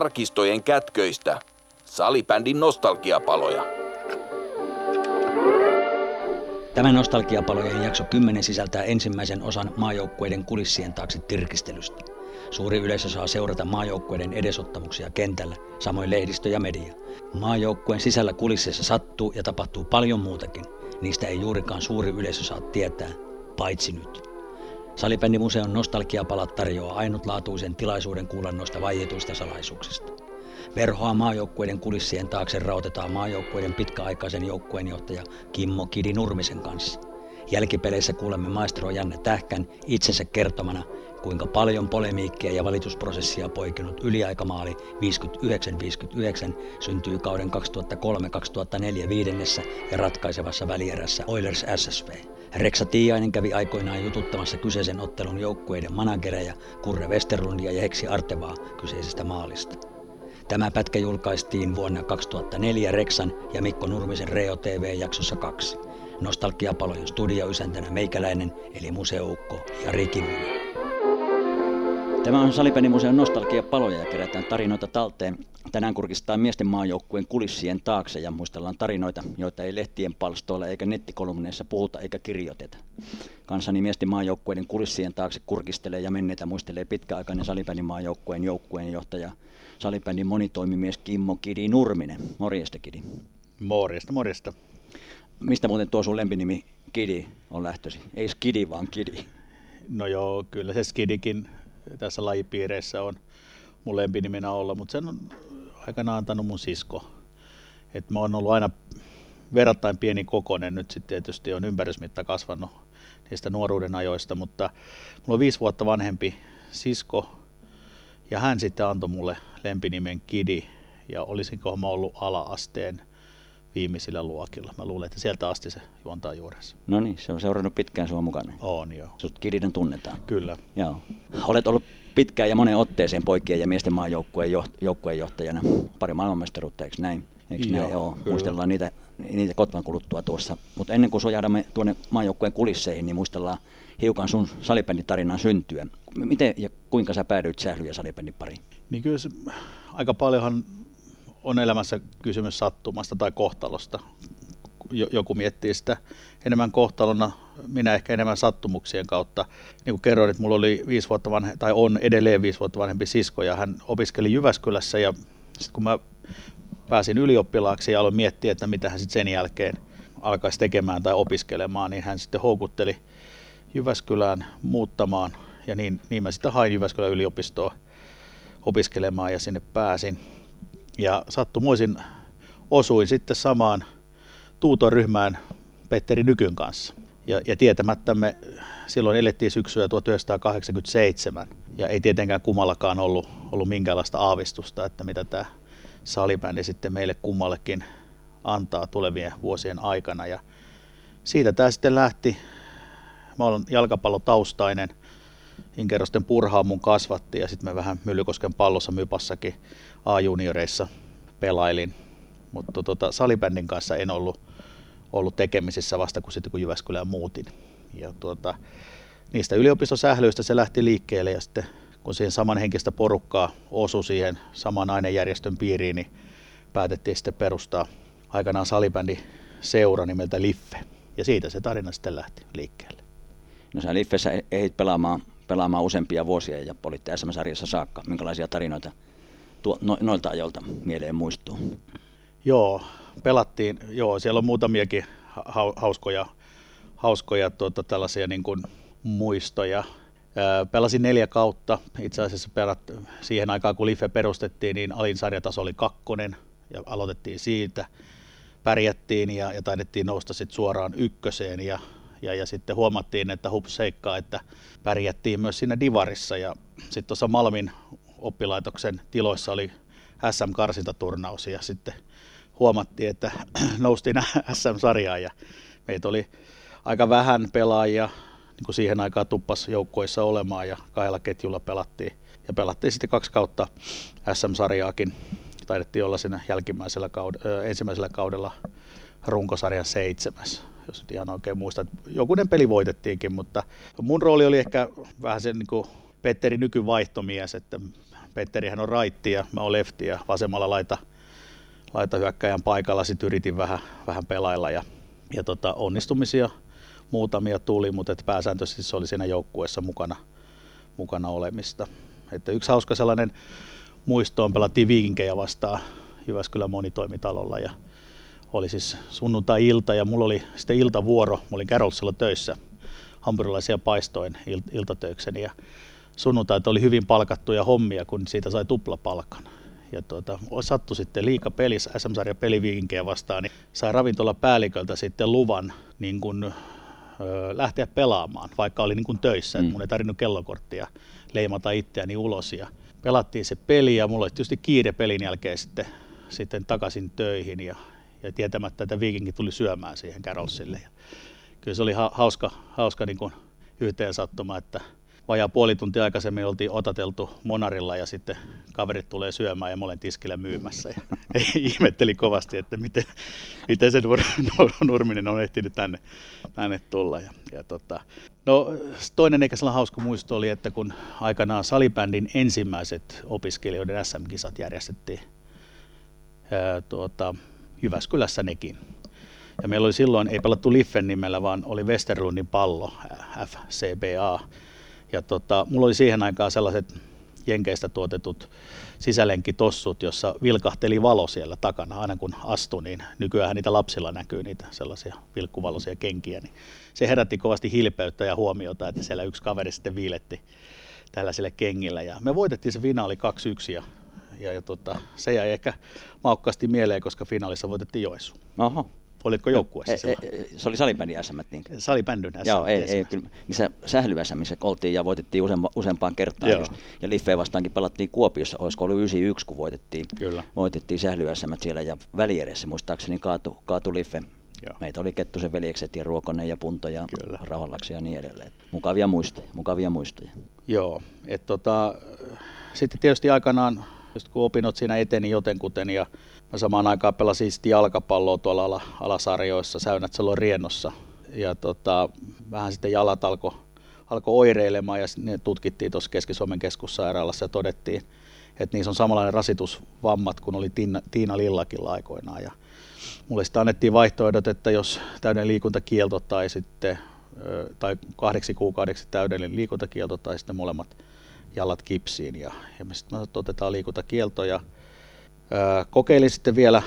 arkistojen kätköistä. Salibändin nostalgiapaloja. Tämä nostalgiapalojen jakso 10 sisältää ensimmäisen osan maajoukkueiden kulissien taakse tirkistelystä. Suuri yleisö saa seurata maajoukkueiden edesottamuksia kentällä, samoin lehdistö ja media. Maajoukkueen sisällä kulisseissa sattuu ja tapahtuu paljon muutakin. Niistä ei juurikaan suuri yleisö saa tietää, paitsi nyt. Salibändimuseon nostalgiapalat tarjoaa ainutlaatuisen tilaisuuden kuulla noista vaietuista salaisuuksista. Verhoa maajoukkueiden kulissien taakse rautetaan maajoukkueiden pitkäaikaisen joukkueenjohtaja Kimmo Kidi Nurmisen kanssa. Jälkipeleissä kuulemme maestro Janne Tähkän itsensä kertomana, kuinka paljon polemiikkia ja valitusprosessia poikinut yliaikamaali 59-59 syntyy kauden 2003-2004 viidennessä ja ratkaisevassa välierässä Oilers SSV. Reksa Tiainen kävi aikoinaan jututtamassa kyseisen ottelun joukkueiden managereja Kurre Westerlundia ja Heksi Artevaa kyseisestä maalista. Tämä pätkä julkaistiin vuonna 2004 Reksan ja Mikko Nurmisen Reo TV-jaksossa 2. Nostalgiapalojen studioysäntänä meikäläinen eli museoukko ja Rikimunen. Tämä on Salipenimuseon nostalgiapaloja ja kerätään tarinoita talteen. Tänään kurkistaan miesten maajoukkueen kulissien taakse ja muistellaan tarinoita, joita ei lehtien palstoilla eikä nettikolumneissa puhuta eikä kirjoiteta. Kansani miesten maajoukkueiden kulissien taakse kurkistelee ja menneitä muistelee pitkäaikainen salibändimaajoukkueen joukkueen johtaja salibändin monitoimimies Kimmo Kidi Nurminen. Morjesta Kidi. Morjesta, morjesta. Mistä muuten tuo sun lempinimi Kidi on lähtösi? Ei Skidi, vaan Kidi. No joo, kyllä se Skidikin tässä lajipiireissä on mun lempinimenä olla, mutta sen on aikanaan antanut mun sisko. Et mä oon ollut aina verrattain pieni kokonen, nyt sitten tietysti on ympärysmitta kasvanut niistä nuoruuden ajoista, mutta mulla on viisi vuotta vanhempi sisko, ja hän sitten antoi mulle lempinimen Kidi, ja olisinko mä ollut ala-asteen viimeisillä luokilla. Mä luulen, että sieltä asti se juontaa juurensa. No niin, se on seurannut pitkään sua mukana. On joo. Sut Kididen tunnetaan. Kyllä. Joo. Olet ollut pitkään ja monen otteeseen poikien ja miesten maajoukkueen joukkueen johtajana. Pari maailmanmestaruutta, eikö näin? Eikö Joo, näin? Joo. kyllä. Muistellaan niitä, niitä kotvan kuluttua tuossa. Mutta ennen kuin sojahdamme tuonne maajoukkueen kulisseihin, niin muistellaan hiukan sun salibänditarinan syntyä. Miten ja kuinka sä päädyit sähly- ja salibändin pariin? Niin kyllä se, aika paljonhan on elämässä kysymys sattumasta tai kohtalosta. Jo- Joku miettii sitä enemmän kohtalona, minä ehkä enemmän sattumuksien kautta. Niin kuin kerroin, että mulla oli viisi vuotta vanhe, tai on edelleen viisi vuotta vanhempi sisko, ja hän opiskeli Jyväskylässä, ja sitten kun mä pääsin ylioppilaaksi ja aloin miettiä, että mitä hän sitten sen jälkeen alkaisi tekemään tai opiskelemaan, niin hän sitten houkutteli Jyväskylään muuttamaan, ja niin, niin mä sitten hain Jyväskylän yliopistoon opiskelemaan ja sinne pääsin. Ja sattumoisin osuin sitten samaan tuutoryhmään Petteri Nykyn kanssa. Ja, ja tietämättämme silloin elettiin syksyä 1987 ja ei tietenkään kummallakaan ollut, ollut minkäänlaista aavistusta, että mitä tämä salibändi sitten meille kummallekin antaa tulevien vuosien aikana. Ja siitä tämä sitten lähti. Mä olen jalkapallotaustainen. Inkerosten purhaa mun kasvatti ja sitten mä vähän Myllykosken pallossa Mypassakin A-junioreissa pelailin. Mutta tota, salibändin kanssa en ollut, ollut tekemisissä vasta kun sitten kun Jyväskylään muutin. Ja tuota, niistä yliopistosählyistä se lähti liikkeelle ja sitten kun siihen samanhenkistä porukkaa osui siihen saman ainejärjestön piiriin, niin päätettiin sitten perustaa aikanaan salibändi seura nimeltä Liffe. Ja siitä se tarina sitten lähti liikkeelle. No sä Liffessä ehdit pelaamaan, pelaamaan useampia vuosia ja poliitte SM-sarjassa saakka. Minkälaisia tarinoita tuo, no, noilta ajoilta mieleen muistuu? Joo, pelattiin, joo, siellä on muutamiakin ha- hauskoja, hauskoja tuota, tällaisia niin kuin muistoja. Pelasin neljä kautta. Itse asiassa pelat, siihen aikaan, kun Life perustettiin, niin alin sarjataso oli kakkonen ja aloitettiin siitä. Pärjättiin ja, ja taidettiin nousta sitten suoraan ykköseen ja, ja, ja sitten huomattiin, että hups seikkaa, että pärjättiin myös siinä Divarissa ja sitten tuossa Malmin oppilaitoksen tiloissa oli SM-karsintaturnaus ja sitten huomattiin, että noustiin SM-sarjaan ja meitä oli aika vähän pelaajia, niin kuin siihen aikaan tuppas joukkoissa olemaan ja kahdella ketjulla pelattiin. Ja pelattiin sitten kaksi kautta SM-sarjaakin. Taidettiin olla siinä jälkimmäisellä kaud- ensimmäisellä kaudella runkosarjan seitsemäs, jos nyt ihan oikein muistan. Jokunen peli voitettiinkin, mutta mun rooli oli ehkä vähän se niin kuin Petteri nykyvaihtomies, että Petterihän on raitti ja mä oon lefti ja vasemmalla laita, laita hyökkäjän paikalla sitten yritin vähän, vähän pelailla ja, ja tota, onnistumisia muutamia tuli, mutta et pääsääntöisesti se oli siinä joukkueessa mukana, mukana olemista. Että yksi hauska sellainen muisto on pelattiin viikinkejä vastaan Jyväskylän monitoimitalolla ja oli siis sunnuntai-ilta ja mulla oli sitten iltavuoro, mä olin Carolsilla töissä, hampurilaisia paistoin il- iltatöikseni ja sunnuntait oli hyvin palkattuja hommia, kun siitä sai tuplapalkan. Ja tuota, sattui sitten liika pelissä SM-sarja peliviikinkejä vastaan, niin sai ravintola päälliköltä sitten luvan niin kun, ö, lähteä pelaamaan, vaikka oli niin kun töissä. Mm. mun ei tarvinnut kellokorttia leimata itseäni ulos. Ja pelattiin se peli ja mulla oli tietysti kiire pelin jälkeen sitten, sitten takaisin töihin ja, ja tietämättä, että viikinki tuli syömään siihen Carolsille. Ja kyllä se oli ha- hauska, hauska niin kuin yhteen sattuma, että vajaa puoli tuntia aikaisemmin oltiin otateltu Monarilla ja sitten kaverit tulee syömään ja mä olen tiskillä myymässä. Ja ihmetteli kovasti, että miten, miten se Nur- Nurminen on ehtinyt tänne, tänne tulla. Ja, ja tota, no, toinen eikä sellainen hauska muisto oli, että kun aikanaan salibändin ensimmäiset opiskelijoiden SM-kisat järjestettiin ää, tuota, Jyväskylässä nekin. Ja meillä oli silloin, ei pelattu Liffen nimellä, vaan oli Westerlundin pallo, FCBA. Ja tota, mulla oli siihen aikaan sellaiset jenkeistä tuotetut sisälenkkitossut, jossa vilkahteli valo siellä takana aina kun astui, niin nykyään niitä lapsilla näkyy niitä sellaisia vilkkuvaloisia kenkiä. Niin se herätti kovasti hilpeyttä ja huomiota, että siellä yksi kaveri sitten viiletti tällaisille kengillä. Ja me voitettiin se finaali 2-1 ja, ja, ja tota, se jäi ehkä maukkaasti mieleen, koska finaalissa voitettiin Joensu. Oho. Olitko joukkueessa e, se oli salibändin SM, niin. Salibändyn Joo, ei, ei, kyllä, missä sählyvässä, missä oltiin ja voitettiin useampa, useampaan kertaan. Joo. Just. Ja Liffeen vastaankin pelattiin Kuopiossa, olisiko ollut 91, kun voitettiin, Kyllä. voitettiin sählyvässämät siellä ja välieressä muistaakseni kaatu, kaatu Liffe. Joo. Meitä oli Kettusen veljekset ja Ruokonen ja Punto ja Kyllä. Rauhalaksi ja niin edelleen. Mukavia muistoja, mukavia muistoja. Joo, et tota, sitten tietysti aikanaan, just kun opinnot siinä eteni jotenkuten ja mä samaan aikaan pelasin sitten jalkapalloa tuolla ala, alasarjoissa, Säynät silloin Riennossa. Ja tota, vähän sitten jalat alkoi alko oireilemaan ja ne tutkittiin tuossa Keski-Suomen keskussairaalassa ja todettiin, että niissä on samanlainen rasitusvammat kuin oli Tiina, Tiina Lillakilla aikoinaan. Ja mulle sitten annettiin vaihtoehdot, että jos täydellinen liikuntakielto tai sitten tai kahdeksi kuukaudeksi täydellinen liikuntakielto tai sitten molemmat jalat kipsiin. Ja, ja me sitten otetaan liikuntakielto ja kokeilin sitten vielä,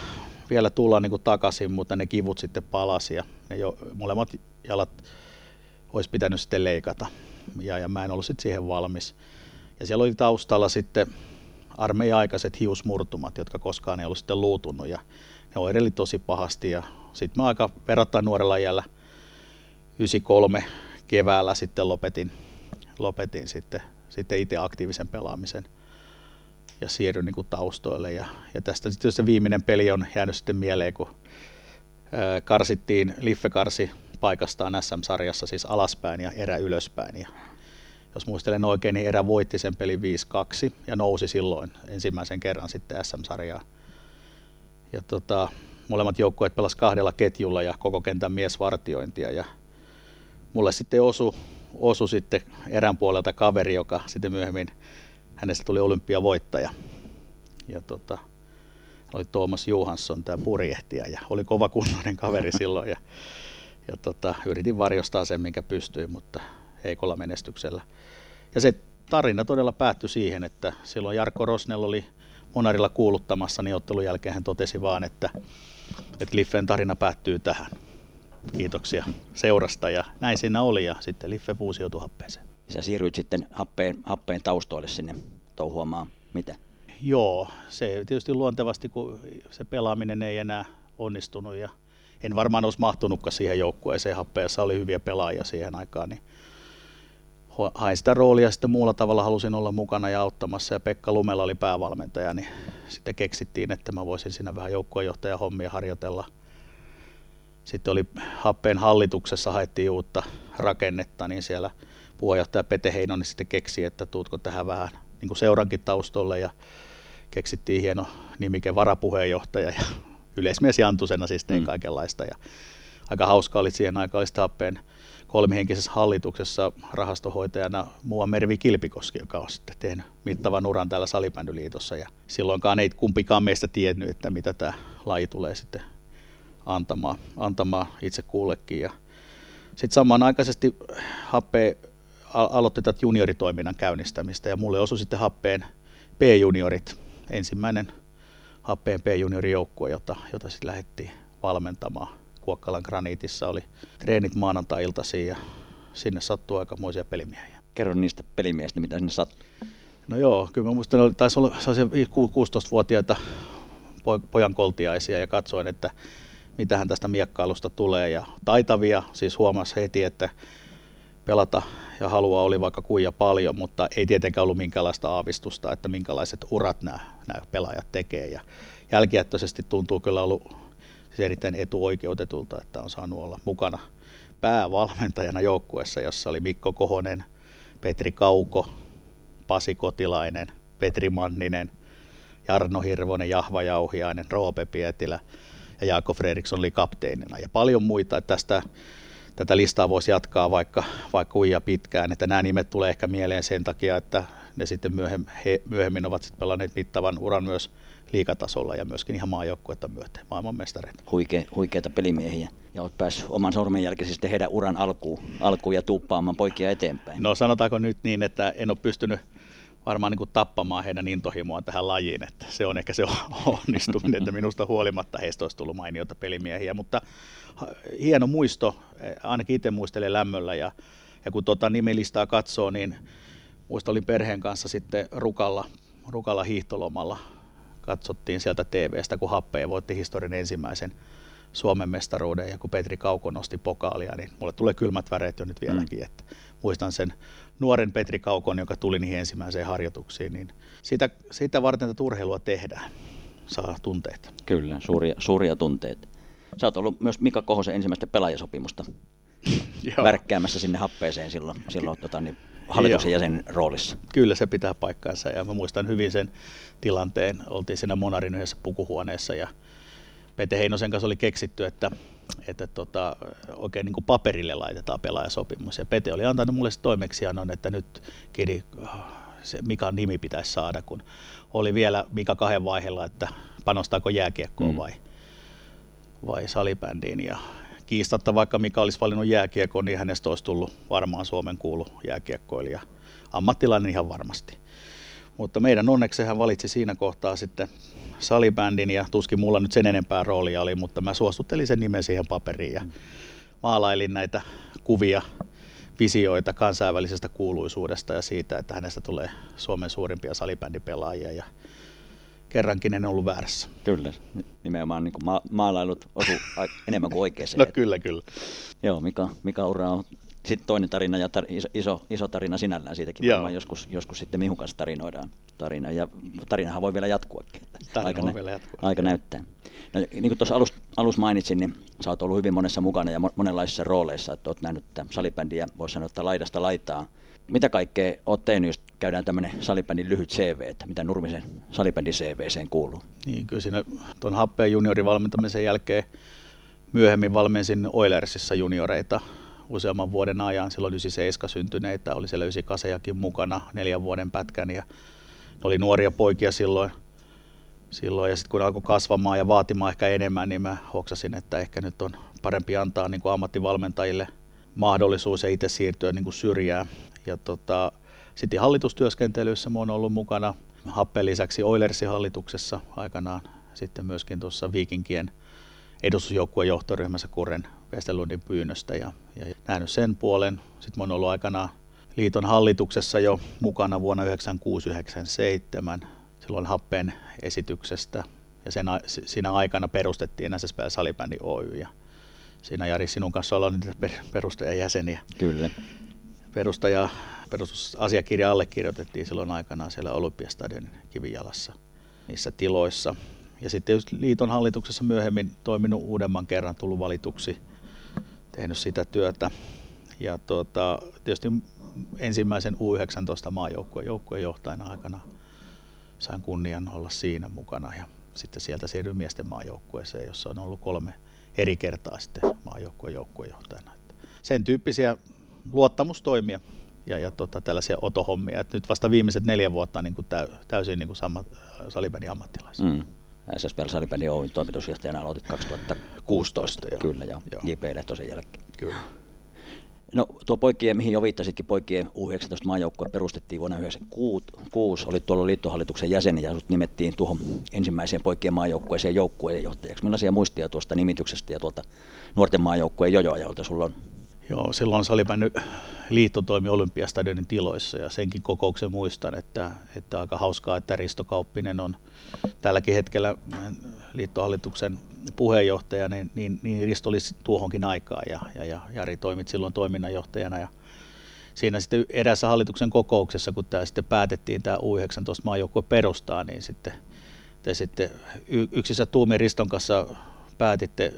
vielä tulla niin kuin takaisin, mutta ne kivut sitten palasi ja ne jo, molemmat jalat olisi pitänyt sitten leikata. Ja, ja mä en ollut sitten siihen valmis. Ja siellä oli taustalla sitten armeija-aikaiset hiusmurtumat, jotka koskaan ei ollut sitten luutunut ja ne oireili tosi pahasti ja sitten mä aika verrattain nuorella iällä 93 keväällä sitten lopetin, lopetin sitten, sitten itse aktiivisen pelaamisen ja siirryin niin kuin taustoille ja, ja tästä sitten se viimeinen peli on jäänyt sitten mieleen, kun ää, karsittiin, Liffe karsi paikastaan SM-sarjassa siis alaspäin ja erä ylöspäin ja jos muistelen oikein, niin erä voitti sen pelin 5-2 ja nousi silloin ensimmäisen kerran sitten SM-sarjaa. Ja tota, molemmat joukkueet pelasivat kahdella ketjulla ja koko kentän miesvartiointia. Ja mulle sitten osu, osu sitten erän puolelta kaveri, joka sitten myöhemmin hänestä tuli olympiavoittaja. Ja tota, oli Tuomas Johansson, tämä purjehtija, ja oli kova kunnoinen kaveri silloin. Ja, ja tota, yritin varjostaa sen, minkä pystyin, mutta heikolla menestyksellä. Ja se tarina todella päättyi siihen, että silloin Jarkko Rosnell oli Monarilla kuuluttamassa, niin ottelun jälkeen hän totesi vaan, että, että Liffen tarina päättyy tähän. Kiitoksia seurasta ja näin siinä oli ja sitten Liffe fuusioutui happeeseen. Sä siirryit sitten happeen, happeen taustoille sinne touhuamaan mitä? Joo, se tietysti luontevasti, kun se pelaaminen ei enää onnistunut ja en varmaan olisi mahtunutkaan siihen joukkueeseen. Happeessa oli hyviä pelaajia siihen aikaan, niin hain sitä roolia sitten muulla tavalla halusin olla mukana ja auttamassa ja Pekka Lumella oli päävalmentaja, niin sitten keksittiin, että mä voisin siinä vähän joukkuejohtajan hommia harjoitella. Sitten oli Happeen hallituksessa haettiin uutta rakennetta, niin siellä puheenjohtaja Pete Heinonen sitten keksi, että tuutko tähän vähän niin kuin seurankin taustolle ja keksittiin hieno nimike varapuheenjohtaja ja yleismies Jantusena siis tein Mm. kaikenlaista ja aika hauska oli siihen aikaan Happeen kolmihenkisessä hallituksessa rahastohoitajana muuan Mervi Kilpikoski, joka on sitten tehnyt mittavan uran täällä Salibändyliitossa. Ja silloinkaan ei kumpikaan meistä tiennyt, että mitä tämä laji tulee sitten antamaan, antamaan itse kullekin. Ja sitten samanaikaisesti Happe aloitti tätä junioritoiminnan käynnistämistä ja mulle osui sitten Happeen P-juniorit, ensimmäinen Happeen P-juniorijoukkue, jota, jota sitten lähdettiin valmentamaan. Kuokkalan graniitissa oli treenit maanantai-iltaisin ja sinne sattuu aikamoisia pelimiehiä. Kerro niistä pelimiehistä, mitä sinne sattuu. No joo, kyllä mä muistan, että taisi olla 16-vuotiaita pojan koltiaisia ja katsoin, että mitähän tästä miekkailusta tulee. Ja taitavia, siis huomasi heti, että pelata ja halua oli vaikka kuinka paljon, mutta ei tietenkään ollut minkäänlaista aavistusta, että minkälaiset urat nämä, nämä pelaajat tekee. Ja jälkijättöisesti tuntuu kyllä ollut siis erittäin etuoikeutetulta, että on saanut olla mukana päävalmentajana joukkueessa, jossa oli Mikko Kohonen, Petri Kauko, Pasi Kotilainen, Petri Manninen, Jarno Hirvonen, Jahva Jauhiainen, Roope Pietilä ja Jaakko Fredriksson oli kapteenina ja paljon muita. Tästä tätä listaa voisi jatkaa vaikka, vaikka uija pitkään, että nämä nimet tulee ehkä mieleen sen takia, että ne sitten myöhemmin, he, myöhemmin ovat sitten pelanneet mittavan uran myös liikatasolla ja myöskin ihan maajoukkuetta myöten, maailmanmestareita. Huike, huikeita pelimiehiä ja olet päässyt oman sormenjälkesi sitten heidän uran alkuun, alkuun ja tuuppaamaan poikia eteenpäin. No sanotaanko nyt niin, että en ole pystynyt varmaan niin kuin tappamaan heidän intohimoaan tähän lajiin, että se on ehkä se onnistuminen, että minusta huolimatta heistä olisi tullut mainioita pelimiehiä, mutta hieno muisto, ainakin itse muistelen lämmöllä ja, ja kun tuota nimelistaa katsoo, niin muista olin perheen kanssa sitten Rukalla, Rukalla hiihtolomalla, katsottiin sieltä TVstä, kun Happe voitti historian ensimmäisen Suomen mestaruuden ja kun Petri Kauko nosti pokaalia, niin mulle tulee kylmät väreet jo nyt vieläkin, mm. että muistan sen nuoren Petri Kaukon, joka tuli niihin ensimmäiseen harjoituksiin, niin sitä, sitä varten tätä urheilua tehdään, saa tunteita. Kyllä, suuria, suuria tunteita. Sä oot ollut myös Mika Kohosen ensimmäistä pelaajasopimusta värkkäämässä sinne happeeseen silloin, silloin tota, niin hallituksen Joo. jäsen roolissa. Kyllä se pitää paikkaansa ja mä muistan hyvin sen tilanteen. Oltiin siinä Monarin yhdessä pukuhuoneessa ja Pete Heinosen kanssa oli keksitty, että, että tota, oikein niin kuin paperille laitetaan pelaajasopimus. Ja Pete oli antanut mulle toimeksiannon, että nyt Kiri, se Mikan nimi pitäisi saada, kun oli vielä Mika kahden vaiheella, että panostaako jääkiekkoon mm. vai, vai salibändiin. Ja kiistatta vaikka Mika olisi valinnut jääkiekkoon, niin hänestä olisi tullut varmaan Suomen kuulu jääkiekkoilija. Ammattilainen ihan varmasti. Mutta meidän onneksi hän valitsi siinä kohtaa sitten salibändin ja tuskin mulla nyt sen enempää roolia oli, mutta mä suostuttelin sen nimen siihen paperiin ja maalailin näitä kuvia, visioita kansainvälisestä kuuluisuudesta ja siitä, että hänestä tulee Suomen suurimpia salibändipelaajia ja kerrankin en ollut väärässä. Kyllä, nimenomaan niin ma- maalailut osu enemmän kuin oikein. no kyllä, kyllä. Joo, Mika, Mika Ura on sitten toinen tarina ja tar- iso, iso, tarina sinällään siitäkin Joo. joskus, joskus sitten Mihun kanssa tarinoidaan tarina. Ja tarinahan voi vielä jatkuakin. Että aika, nä- vielä jatkua. aika näyttää. No, niin kuin tuossa alus, alus mainitsin, niin sä oot ollut hyvin monessa mukana ja monenlaisissa rooleissa, että oot nähnyt salibändiä, voisi sanoa, että laidasta laitaa. Mitä kaikkea oot tehnyt, jos käydään tämmöinen salibändin lyhyt CV, että mitä Nurmisen salibändin CVseen kuuluu? Niin, kyllä siinä tuon happeen juniorivalmentamisen jälkeen myöhemmin valmensin Oilersissa junioreita useamman vuoden ajan. Silloin 97 syntyneitä, oli siellä 98 mukana neljän vuoden pätkän ja oli nuoria poikia silloin. silloin. Ja sitten kun alkoi kasvamaan ja vaatimaan ehkä enemmän, niin mä hoksasin, että ehkä nyt on parempi antaa niin kuin ammattivalmentajille mahdollisuus ja itse siirtyä niin kuin syrjään. Ja tota, sitten hallitustyöskentelyssä mä oon ollut mukana Happeen lisäksi Oilersin hallituksessa aikanaan, sitten myöskin tuossa Viikinkien edustusjoukkueen johtoryhmässä Kuren Westerlundin pyynnöstä ja, ja nähnyt sen puolen. Sitten mä oon ollut aikanaan liiton hallituksessa jo mukana vuonna 1996-1997 silloin Happeen esityksestä ja sen, siinä aikana perustettiin SSP Salibändi Oy ja siinä Jari sinun kanssa ollaan niitä perustajajäseniä. Kyllä. Perustaja, perustusasiakirja allekirjoitettiin silloin aikanaan siellä Olympiastadionin kivijalassa niissä tiloissa. Ja sitten liiton hallituksessa myöhemmin toiminut uudemman kerran, tullut valituksi, tehnyt sitä työtä. Ja tuota, tietysti ensimmäisen U19 maajoukkueen joukkueen johtajana aikana sain kunnian olla siinä mukana ja sitten sieltä siirryin miesten maajoukkueeseen, jossa on ollut kolme eri kertaa sitten maajoukkueen joukkueen johtajana. sen tyyppisiä luottamustoimia ja, ja tota, tällaisia otohommia. Et nyt vasta viimeiset neljä vuotta niin kuin täy, täysin niin kuin sama salibändin ammattilaisia. Mm. SSPL Salibändin Oyn toimitusjohtajana aloitit 2016, joo. kyllä, ja joo. JP Lehto sen jälkeen. Kyllä. No tuo poikien, mihin jo viittasitkin, poikien U19 maajoukkue perustettiin vuonna 1996, oli tuolla liittohallituksen jäsen ja sut nimettiin tuohon ensimmäiseen poikien maajoukkueeseen joukkueen johtajaksi. Millaisia muistia tuosta nimityksestä ja tuolta nuorten maajoukkueen jojoajalta sulla on? Joo, silloin Salibändy liitto toimi Olympiastadionin tiloissa ja senkin kokouksen muistan, että, että aika hauskaa, että Risto Kauppinen on tälläkin hetkellä liittohallituksen puheenjohtaja, niin, niin, niin Risto oli tuohonkin aikaa ja, ja, ja Jari toimit silloin toiminnanjohtajana ja siinä sitten erässä hallituksen kokouksessa, kun tämä sitten päätettiin tämä U19 maajoukkue perustaa, niin sitten te sitten yksissä tuumin Riston kanssa päätitte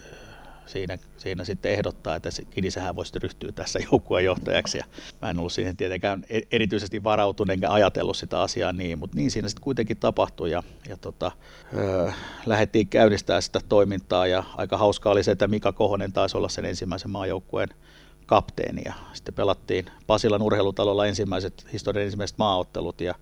siinä, siinä sitten ehdottaa, että Kinisähän voisi ryhtyä tässä joukkueen johtajaksi. Ja mä en ollut siihen tietenkään e-, erityisesti varautunut enkä ajatellut sitä asiaa niin, mutta niin siinä sitten kuitenkin tapahtui ja, ja tota, öö, lähdettiin käynnistää sitä toimintaa ja aika hauskaa oli se, että Mika Kohonen taisi olla sen ensimmäisen maajoukkueen kapteeni ja sitten pelattiin Pasilan urheilutalolla ensimmäiset, historian ensimmäiset maaottelut ja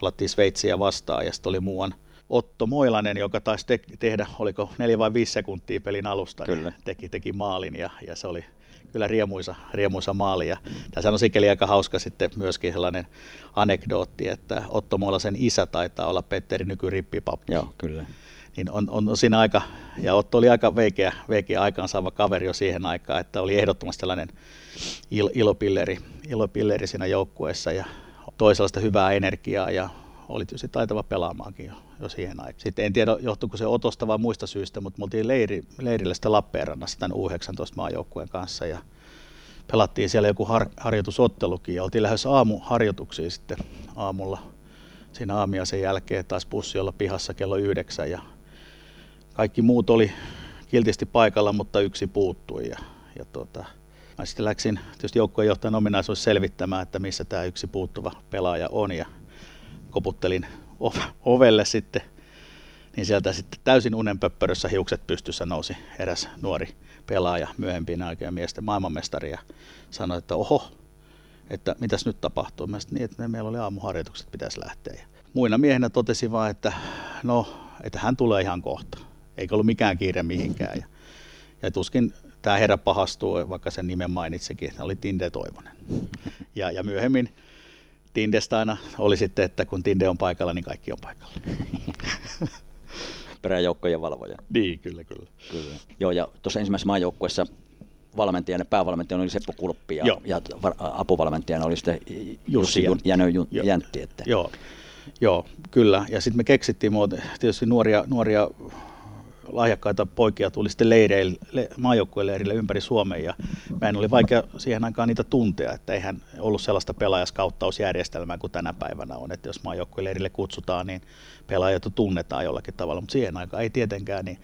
pelattiin Sveitsiä vastaan ja sitten oli muuan Otto Moilanen, joka taisi te- tehdä, oliko neljä vai viisi sekuntia pelin alusta, niin kyllä. Niin teki, teki maalin ja, ja se oli kyllä riemuisa, riemuisa maali. Ja tässä on sikäli aika hauska sitten myöskin sellainen anekdootti, että Otto Moilasen isä taitaa olla Petteri nykyrippipappi. Joo, kyllä. Niin on, on siinä aika, ja Otto oli aika veikeä, veikeä aikaansaava kaveri jo siihen aikaan, että oli ehdottomasti tällainen il, ilopilleri, ilopilleri siinä joukkueessa ja toisaalta hyvää energiaa ja oli tietysti taitava pelaamaankin jo, jo siihen aikaan. Sitten en tiedä, johtuuko se otosta vai muista syistä, mutta me oltiin leiri, leirillä sitten Lappeenrannassa tämän U19-maajoukkueen kanssa ja pelattiin siellä joku har, harjoitusottelukin ja oltiin lähes aamuharjoituksiin sitten aamulla siinä aamia sen jälkeen taas bussi olla pihassa kello yhdeksän ja kaikki muut oli kiltisti paikalla, mutta yksi puuttui ja, ja tota, mä sitten läksin tietysti joukkueenjohtajan ominaisuus selvittämään, että missä tämä yksi puuttuva pelaaja on ja koputtelin ovelle sitten, niin sieltä sitten täysin unenpöppörössä hiukset pystyssä nousi eräs nuori pelaaja, myöhempiin aikojen miesten maailmanmestari ja sanoi, että oho, että mitäs nyt tapahtuu. Mä niin, että meillä oli aamuharjoitukset, pitäisi lähteä. Ja muina miehenä totesi vaan, että no, että hän tulee ihan kohta. Eikä ollut mikään kiire mihinkään. Ja, ja tuskin tämä herra pahastuu, vaikka sen nimen mainitsikin, että oli Tinde Toivonen. Ja, ja myöhemmin Tindestä aina oli sitten, että kun Tinde on paikalla, niin kaikki on paikalla. Peräjoukkojen valvoja. Niin, kyllä, kyllä. kyllä. Joo, ja tuossa ensimmäisessä maajoukkueessa valmentajana, päävalmentajana oli Seppo Kulppi ja, ja apuvalmentajana oli sitten Jussi Jänö Jäntti. Että. Joo, Joo, kyllä. Ja sitten me keksittiin, tietysti nuoria, nuoria lahjakkaita poikia tuli sitten leireille, le, maajoukkueleirille ympäri Suomea ja meidän oli vaikea siihen aikaan niitä tuntea, että eihän ollut sellaista pelaajaskauttausjärjestelmää kuin tänä päivänä on, että jos maajoukkueleirille kutsutaan, niin pelaajat tunnetaan jollakin tavalla, mutta siihen aikaan ei tietenkään, niin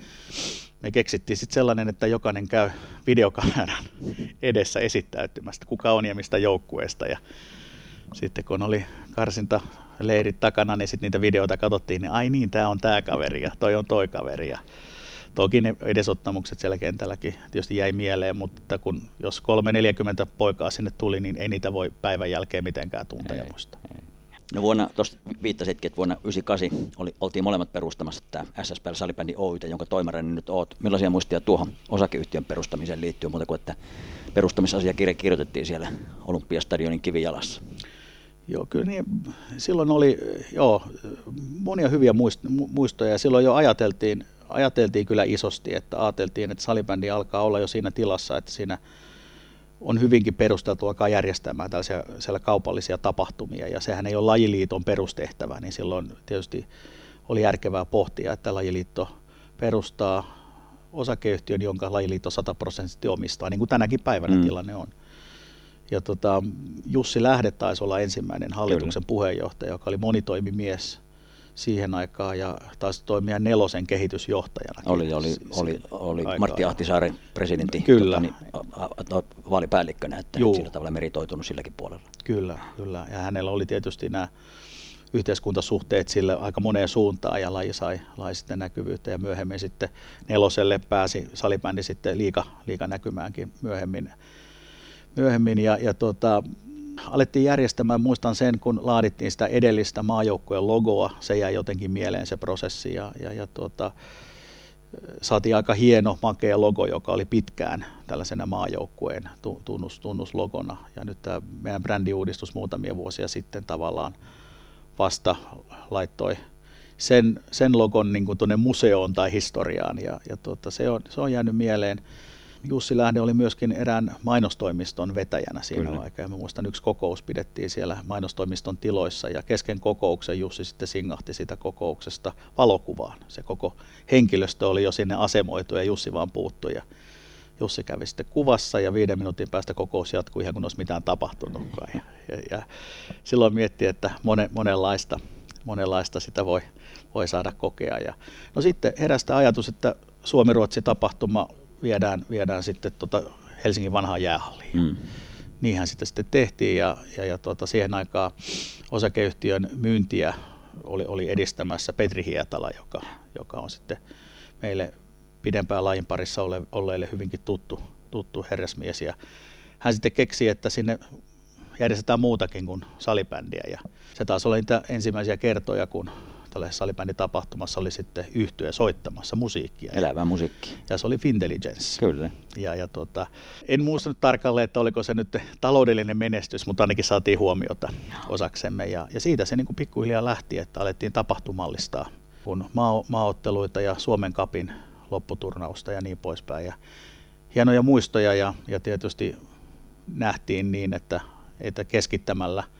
me keksittiin sitten sellainen, että jokainen käy videokameran edessä esittäytymästä, kuka on ja mistä joukkueesta ja sitten kun oli karsinta leirit takana, niin sitten niitä videoita katsottiin, niin ai niin, tämä on tämä kaveri ja toi on toi kaveri. Ja Toki ne edesottamukset siellä kentälläkin tietysti jäi mieleen, mutta kun jos 340 poikaa sinne tuli, niin ei niitä voi päivän jälkeen mitenkään tuntea ja muistaa. No vuonna, tuosta viittasitkin, että vuonna 1998 oli, oltiin molemmat perustamassa tämä SSPL Salibändi Oytä, jonka toimarani nyt oot. Millaisia muistia tuohon osakeyhtiön perustamiseen liittyy, muuta kuin että perustamisasiakirja kirjoitettiin siellä Olympiastadionin kivijalassa? Joo, kyllä niin, silloin oli joo, monia hyviä muistoja ja silloin jo ajateltiin, ajateltiin kyllä isosti, että ajateltiin, että salibändi alkaa olla jo siinä tilassa, että siinä on hyvinkin perusteltu alkaa järjestämään tällaisia siellä kaupallisia tapahtumia, ja sehän ei ole lajiliiton perustehtävä, niin silloin tietysti oli järkevää pohtia, että lajiliitto perustaa osakeyhtiön, jonka lajiliitto 100 prosenttisesti omistaa, niin kuin tänäkin päivänä mm. tilanne on. Ja tota, Jussi Lähde taisi olla ensimmäinen hallituksen Kyllä. puheenjohtaja, joka oli monitoimimies siihen aikaan ja taas toimia nelosen kehitysjohtajana. Oli, oli, oli, oli Martti Ahtisaaren presidentti kyllä. Tota, niin, vaalipäällikkönä, että Juu. sillä tavalla meritoitunut silläkin puolella. Kyllä, kyllä. Ja hänellä oli tietysti nämä yhteiskuntasuhteet sille aika moneen suuntaan ja laji sai, laji sitten näkyvyyttä ja myöhemmin sitten neloselle pääsi salibändi sitten liika, liika näkymäänkin myöhemmin myöhemmin ja, ja tuota, alettiin järjestämään, muistan sen, kun laadittiin sitä edellistä maajoukkueen logoa, se jäi jotenkin mieleen se prosessi ja, ja, ja tuota, saatiin aika hieno, makea logo, joka oli pitkään tällaisena maajoukkueen tunnus, tunnuslogona. Ja nyt tämä meidän brändiuudistus muutamia vuosia sitten tavallaan vasta laittoi sen, sen logon niin tuonne museoon tai historiaan ja, ja tuota, se, on, se on jäänyt mieleen. Jussi Lähde oli myöskin erään mainostoimiston vetäjänä siinä Kyllä. aikaa. Mä muistan, yksi kokous pidettiin siellä mainostoimiston tiloissa ja kesken kokouksen Jussi sitten singahti sitä kokouksesta valokuvaan. Se koko henkilöstö oli jo sinne asemoitu ja Jussi vaan puuttui. Ja Jussi kävi sitten kuvassa ja viiden minuutin päästä kokous jatkui ihan kun olisi mitään tapahtunutkaan. Ja, ja, ja silloin miettii, että monen, monenlaista, monenlaista sitä voi, voi saada kokea. Ja, no sitten herästä ajatus, että Suomi-Ruotsi-tapahtuma viedään, viedään sitten tota Helsingin vanhaan jäähalliin. Mm. Niinhän sitten, sitten tehtiin ja, ja, ja tuota, siihen aikaan osakeyhtiön myyntiä oli, oli edistämässä Petri Hietala, joka, joka on sitten meille pidempään lajin parissa ole, olleille hyvinkin tuttu, tuttu herrasmies. Ja hän sitten keksi, että sinne järjestetään muutakin kuin salibändiä. Ja se taas oli niitä ensimmäisiä kertoja, kun tällaisessa salibänditapahtumassa oli sitten yhtyä soittamassa musiikkia. Elävää musiikkia. Ja se oli Fintelligence. Kyllä. Ja, ja tota, en muista nyt tarkalleen, että oliko se nyt taloudellinen menestys, mutta ainakin saatiin huomiota osaksemme. Ja, ja siitä se niin kuin pikkuhiljaa lähti, että alettiin tapahtumallistaa kun maa, maaotteluita ja Suomen kapin lopputurnausta ja niin poispäin. Ja hienoja muistoja ja, ja tietysti nähtiin niin, että, että keskittämällä –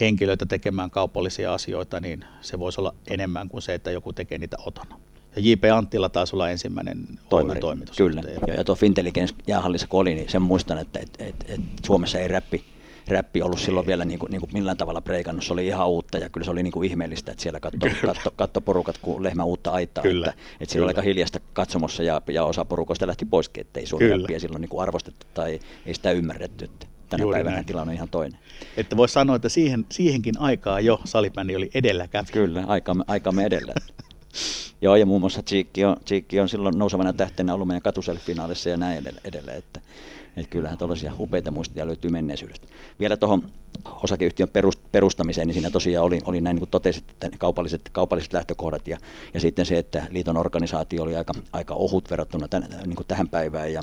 henkilöitä tekemään kaupallisia asioita, niin se voisi olla enemmän kuin se, että joku tekee niitä otona. Ja J.P. Anttila taisi olla ensimmäinen Toimari, toimitus. Kyllä, ja, ja tuo Fintelligence jäähallissa kun oli, niin sen muistan, että et, et, et Suomessa ei räppi, räppi ollut silloin vielä niin kuin, niin kuin millään tavalla preikannut. Se oli ihan uutta ja kyllä se oli niin kuin ihmeellistä, että siellä katto, katto, katto porukat kuin lehmä uutta aitaa. Kyllä. Että, että siellä oli aika hiljasta katsomossa ja, ja osa porukoista lähti poiskin, ettei Suomi räppiä silloin niin kuin arvostettu tai ei sitä ymmärretty. Että tänä Juuri päivänä näin. tilanne on ihan toinen. Että voisi sanoa, että siihen, siihenkin aikaan jo salibändi oli edelläkävijä. Kyllä, aikamme, aikamme edellä. Joo, ja muun muassa Cheekki on, Cheekki on silloin nousevana tähtenä ollut meidän katuselfinaalissa ja näin edelleen. Että, että kyllähän tuollaisia upeita muistia löytyy menneisyydestä. Vielä tuohon osakeyhtiön perustamiseen, niin siinä tosiaan oli, oli näin niin kuin totesit, että kaupalliset, kaupalliset lähtökohdat ja, ja sitten se, että liiton organisaatio oli aika, aika ohut verrattuna tämän, niin kuin tähän päivään ja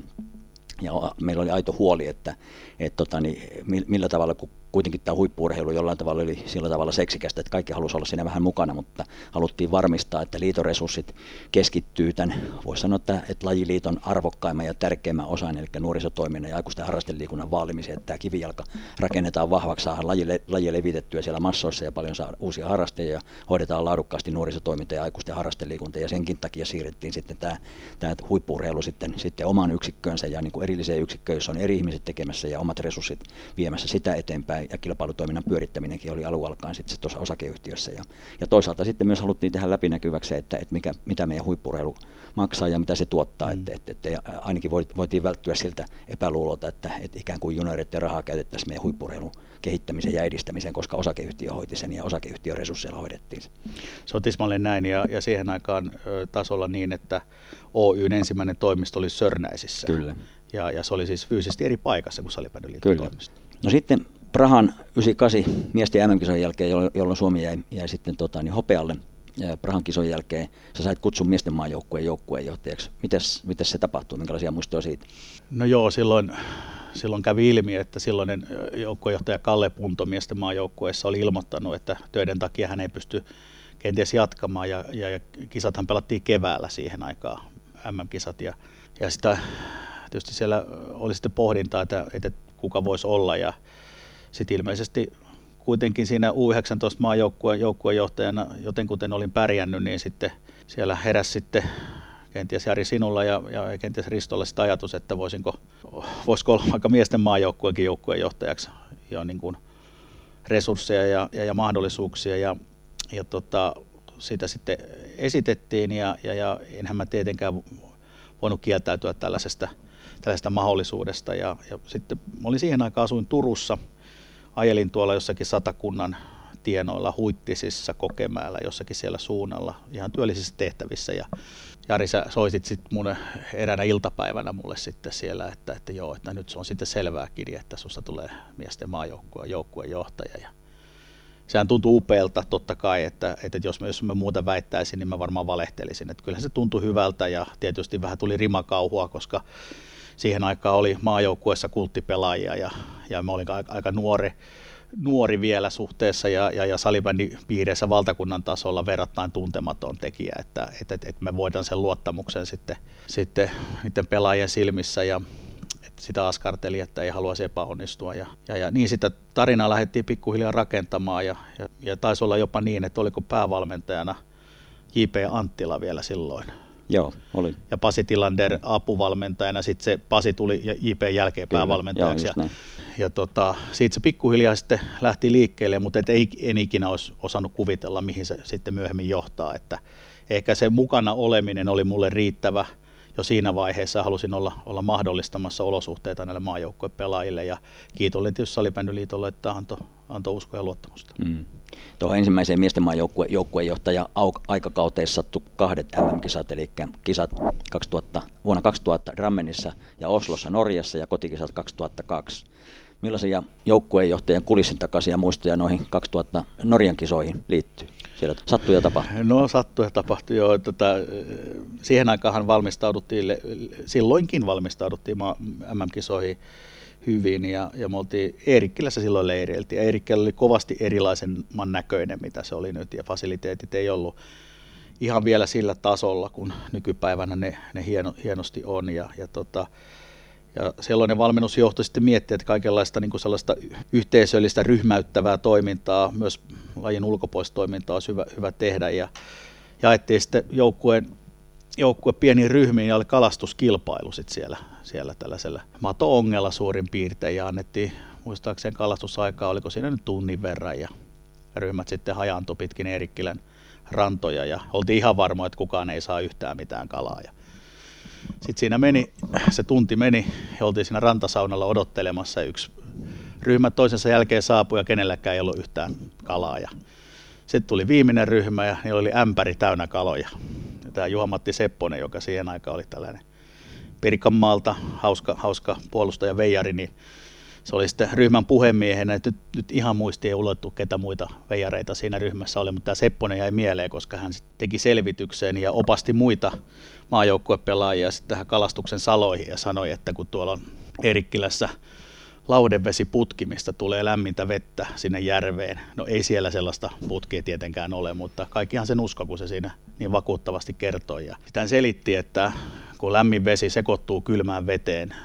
ja meillä oli aito huoli, että, että tota, niin, millä tavalla, kun kuitenkin tämä huippuurheilu jollain tavalla oli sillä tavalla seksikästä, että kaikki halusivat olla siinä vähän mukana, mutta haluttiin varmistaa, että liiton resurssit keskittyy tämän, voisi sanoa, että, että lajiliiton arvokkaimman ja tärkeimmän osan, eli nuorisotoiminnan ja aikuisten harrasteliikunnan vaalimiseen, että tämä kivijalka rakennetaan vahvaksi, saadaan laji, laji levitettyä siellä massoissa ja paljon saa uusia harrastajia ja hoidetaan laadukkaasti nuorisotoiminta ja aikuisten harrasteliikunta. Ja senkin takia siirrettiin sitten tämä, tämä huippuurheilu sitten, sitten oman yksikköönsä ja niin kuin erilliseen yksikköön, jossa on eri ihmiset tekemässä ja omat resurssit viemässä sitä eteenpäin ja kilpailutoiminnan pyörittäminenkin oli alun alkaen sitten tuossa osakeyhtiössä. Ja, ja toisaalta sitten myös haluttiin tehdä läpinäkyväksi, että, että mikä, mitä meidän huippurheilu maksaa ja mitä se tuottaa. Mm. Että, että, että ainakin voitiin välttyä siltä epäluulolta, että, että ikään kuin junioreiden rahaa käytettäisiin meidän huippurheilun kehittämiseen ja edistämiseen, koska osakeyhtiö hoiti sen ja osakeyhtiön resursseilla hoidettiin se. Se on tismalleen näin ja, ja siihen aikaan ö, tasolla niin, että Oyn ensimmäinen toimisto oli Sörnäisissä. Kyllä. Ja, ja se oli siis fyysisesti eri paikassa kuin Salipäädyliiton toimisto. No sitten Prahan 98 miesten mm jälkeen, jolloin Suomi jäi, jäi sitten tota, niin hopealle Prahan kisojen jälkeen, sä sait kutsun miesten maajoukkueen joukkueenjohtajaksi. Mites, mites se tapahtui? Minkälaisia muistoja siitä? No joo, silloin, silloin kävi ilmi, että silloinen joukkueenjohtaja Kalle Punto miesten maajoukkueessa oli ilmoittanut, että töiden takia hän ei pysty kenties jatkamaan ja, ja, ja kisathan pelattiin keväällä siihen aikaan, MM-kisat ja, ja sitä tietysti siellä oli sitten pohdintaa, että, että kuka voisi olla ja sitten ilmeisesti kuitenkin siinä U19 maajoukkueen joukkueenjohtajana, joten kuten olin pärjännyt, niin sitten siellä heräsi sitten kenties Jari sinulla ja, ja kenties Ristolla sitä ajatus, että voisinko, voisiko olla vaikka miesten maajoukkueenkin joukkueenjohtajaksi ja niin kuin resursseja ja, ja, ja mahdollisuuksia ja, ja tota, sitä sitten esitettiin ja, ja, ja enhän mä tietenkään voinut kieltäytyä tällaisesta, tällaisesta mahdollisuudesta. Ja, ja sitten mä olin siihen aikaan asuin Turussa – ajelin tuolla jossakin satakunnan tienoilla Huittisissa, Kokemäellä, jossakin siellä suunnalla, ihan työllisissa tehtävissä. Ja Jari, sä soitit sitten mun eräänä iltapäivänä mulle sitten siellä, että, että joo, että nyt se on sitten selvää että susta tulee miesten maajoukkueen joukkueen johtaja. Ja sehän tuntuu upealta totta kai, että, että jos, me, jos mä muuta väittäisin, niin mä varmaan valehtelisin. Että kyllähän se tuntui hyvältä ja tietysti vähän tuli rimakauhua, koska siihen aikaan oli maajoukkueessa kulttipelaajia ja, ja mä olin aika, aika nuori, nuori vielä suhteessa ja, ja, ja salibändin piireissä valtakunnan tasolla verrattain tuntematon tekijä, että, että, että me voidaan sen luottamuksen sitten, sitten niiden pelaajien silmissä ja että sitä askarteli, että ei haluaisi epäonnistua. Ja, ja, ja niin sitä tarinaa lähdettiin pikkuhiljaa rakentamaan ja, ja, ja taisi olla jopa niin, että oliko päävalmentajana J.P. Anttila vielä silloin. Joo, oli. Ja Pasi Tilander apuvalmentajana, sitten se Pasi tuli J.P. jälkeen Kyllä, päävalmentajaksi. Joo, ja tota, siitä se pikkuhiljaa sitten lähti liikkeelle, mutta et ei, en ikinä olisi osannut kuvitella, mihin se sitten myöhemmin johtaa. Että ehkä se mukana oleminen oli mulle riittävä jo siinä vaiheessa halusin olla, olla mahdollistamassa olosuhteita näille maajoukkojen pelaajille ja kiitollinen tietysti Salibändyliitolle, että antoi anto uskoa ja luottamusta. Mm. Tuohon ensimmäiseen miesten maajoukkuejohtaja aikakauteen sattui kahdet MM-kisat, eli kisat 2000, vuonna 2000 Drammenissa ja Oslossa Norjassa ja kotikisat 2002 millaisia joukkueenjohtajan kulissin takaisia muistoja noihin 2000 Norjan kisoihin liittyy? Siellä sattui ja tapahtui. No sattui ja tapahtui jo. Tota, siihen aikaan valmistauduttiin, silloinkin valmistauduttiin MM-kisoihin hyvin ja, ja me oltiin Eerikkilässä silloin leireiltiin. Eerikkilä oli kovasti erilaisemman näköinen, mitä se oli nyt ja fasiliteetit ei ollut ihan vielä sillä tasolla, kun nykypäivänä ne, ne hieno, hienosti on ja, ja tota, ja sellainen valmennusjohto sitten miettii, että kaikenlaista niin kuin sellaista yhteisöllistä ryhmäyttävää toimintaa, myös lajin ulkopuolista toimintaa olisi hyvä, hyvä tehdä. Ja jaettiin sitten joukkueen, joukkue pieniin ryhmiin ja oli kalastuskilpailu sitten siellä, siellä tällaisella mato-ongella suurin piirtein ja annettiin muistaakseni kalastusaikaa, oliko siinä nyt tunnin verran ja ryhmät sitten hajaantui pitkin Eerikkilän rantoja ja oltiin ihan varmoja, että kukaan ei saa yhtään mitään kalaa. Ja sitten siinä meni, se tunti meni ja oltiin siinä rantasaunalla odottelemassa yksi ryhmä toisensa jälkeen saapui ja kenelläkään ei ollut yhtään kalaa. Ja sitten tuli viimeinen ryhmä ja niillä oli ämpäri täynnä kaloja. Tämä Juha-Matti Sepponen, joka siihen aikaan oli tällainen Pirkanmaalta hauska, hauska puolustaja Veijari, niin se oli sitten ryhmän puhemiehenä, nyt, nyt ihan muisti ei ulottu, ketä muita veijareita siinä ryhmässä oli, mutta tämä Sepponen jäi mieleen, koska hän teki selvityksen ja opasti muita maajoukkuepelaajia sitten tähän kalastuksen saloihin ja sanoi, että kun tuolla on Erikkilässä laudevesiputki, mistä tulee lämmintä vettä sinne järveen. No ei siellä sellaista putkia tietenkään ole, mutta kaikkihan sen usko, kun se siinä niin vakuuttavasti kertoi. Ja sitä selitti, että kun lämmin vesi sekoittuu kylmään veteen,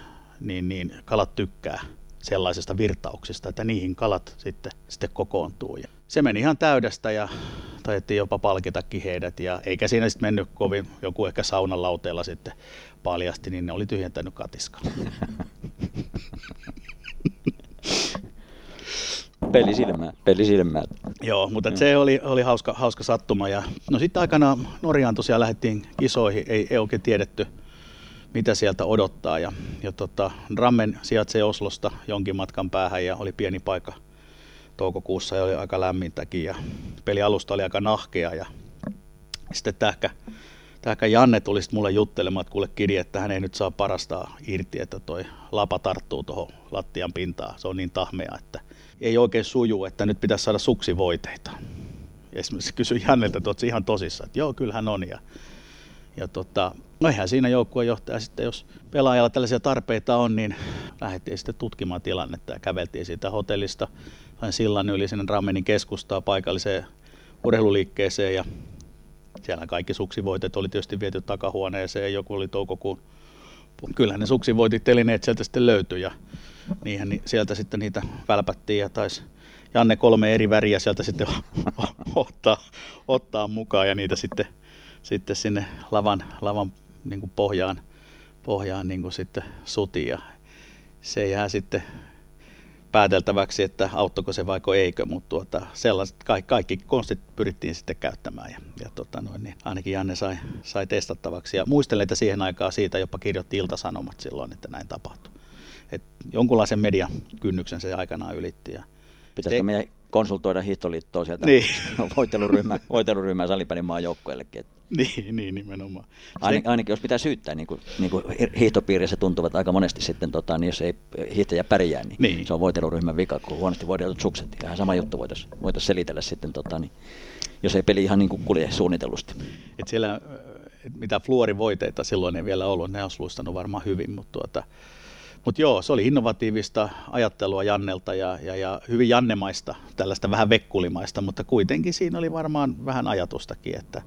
niin, niin kalat tykkää sellaisesta virtauksesta, että niihin kalat sitten, sitten kokoontuu. Ja se meni ihan täydestä ja taidettiin jopa palkitakin heidät ja eikä siinä sitten mennyt kovin, joku ehkä saunan lauteella sitten paljasti, niin ne oli tyhjentänyt katiskan. peli silmää, peli silmää. Joo, mutta se oli, oli hauska, hauska sattuma. Ja, no sitten aikana Norjaan tosiaan lähdettiin kisoihin, ei, ei oikein tiedetty, mitä sieltä odottaa. Ja, ja tota, Drammen sijaitsee Oslosta jonkin matkan päähän ja oli pieni paikka toukokuussa ja oli aika lämmintäkin ja peli alusta oli aika nahkea ja sitten tähkä, tähkä Janne tuli sitten mulle juttelemaan, että kuule Kiri, että hän ei nyt saa parastaa irti, että toi lapa tarttuu tuohon lattian pintaan, se on niin tahmea, että ei oikein suju, että nyt pitäisi saada suksivoiteita. Ja esimerkiksi kysyi Jannelta, että ihan tosissaan, että joo, kyllähän on. Ja ja tota, no eihän siinä joukkueenjohtaja sitten, jos pelaajalla tällaisia tarpeita on, niin lähdettiin sitten tutkimaan tilannetta ja käveltiin siitä hotellista sain sillan yli sinne Ramenin keskustaa paikalliseen urheiluliikkeeseen ja siellä kaikki suksivoitet oli tietysti viety takahuoneeseen, joku oli toukokuun. Kyllähän ne suksivoitit telineet sieltä sitten löytyi ja niinhän niin sieltä sitten niitä välpättiin ja taisi Janne kolme eri väriä sieltä sitten ottaa, ottaa mukaan ja niitä sitten sitten sinne lavan, lavan niin pohjaan, pohjaan niin sitten suti ja se jää sitten pääteltäväksi, että auttoiko se vaiko eikö, mutta tuota, sellaiset, kaikki, kaikki konstit pyrittiin sitten käyttämään ja, ja tota noin, niin ainakin Janne sai, sai testattavaksi ja muistelen, että siihen aikaan siitä jopa kirjoitti Iltasanomat silloin, että näin tapahtui. Et jonkunlaisen mediakynnyksen se aikanaan ylitti. Ja Pitäisikö meidän konsultoida hiihtoliittoa sieltä Niin. voiteluryhmää, voiteluryhmää salipäin maajoukkueellekin. Niin, niin nimenomaan. Ain, ainakin jos pitää syyttää, niin kuin, niin kuin hiihtopiirissä tuntuvat aika monesti sitten, tota, niin jos ei hiihtäjä pärjää, niin, Niin. se on voiteluryhmän vika, kun huonosti voidellut sukset. Ihan sama juttu voitaisiin voitais selitellä sitten, tota, niin, jos ei peli ihan niin kuin kulje suunnitellusti. Et siellä, mitä fluorivoiteita silloin ei vielä ollut, ne olisi luistanut varmaan hyvin, mutta tuota, mut joo, se oli innovatiivista ajattelua Jannelta ja, ja, ja hyvin Jannemaista, tällaista vähän vekkulimaista, mutta kuitenkin siinä oli varmaan vähän ajatustakin, että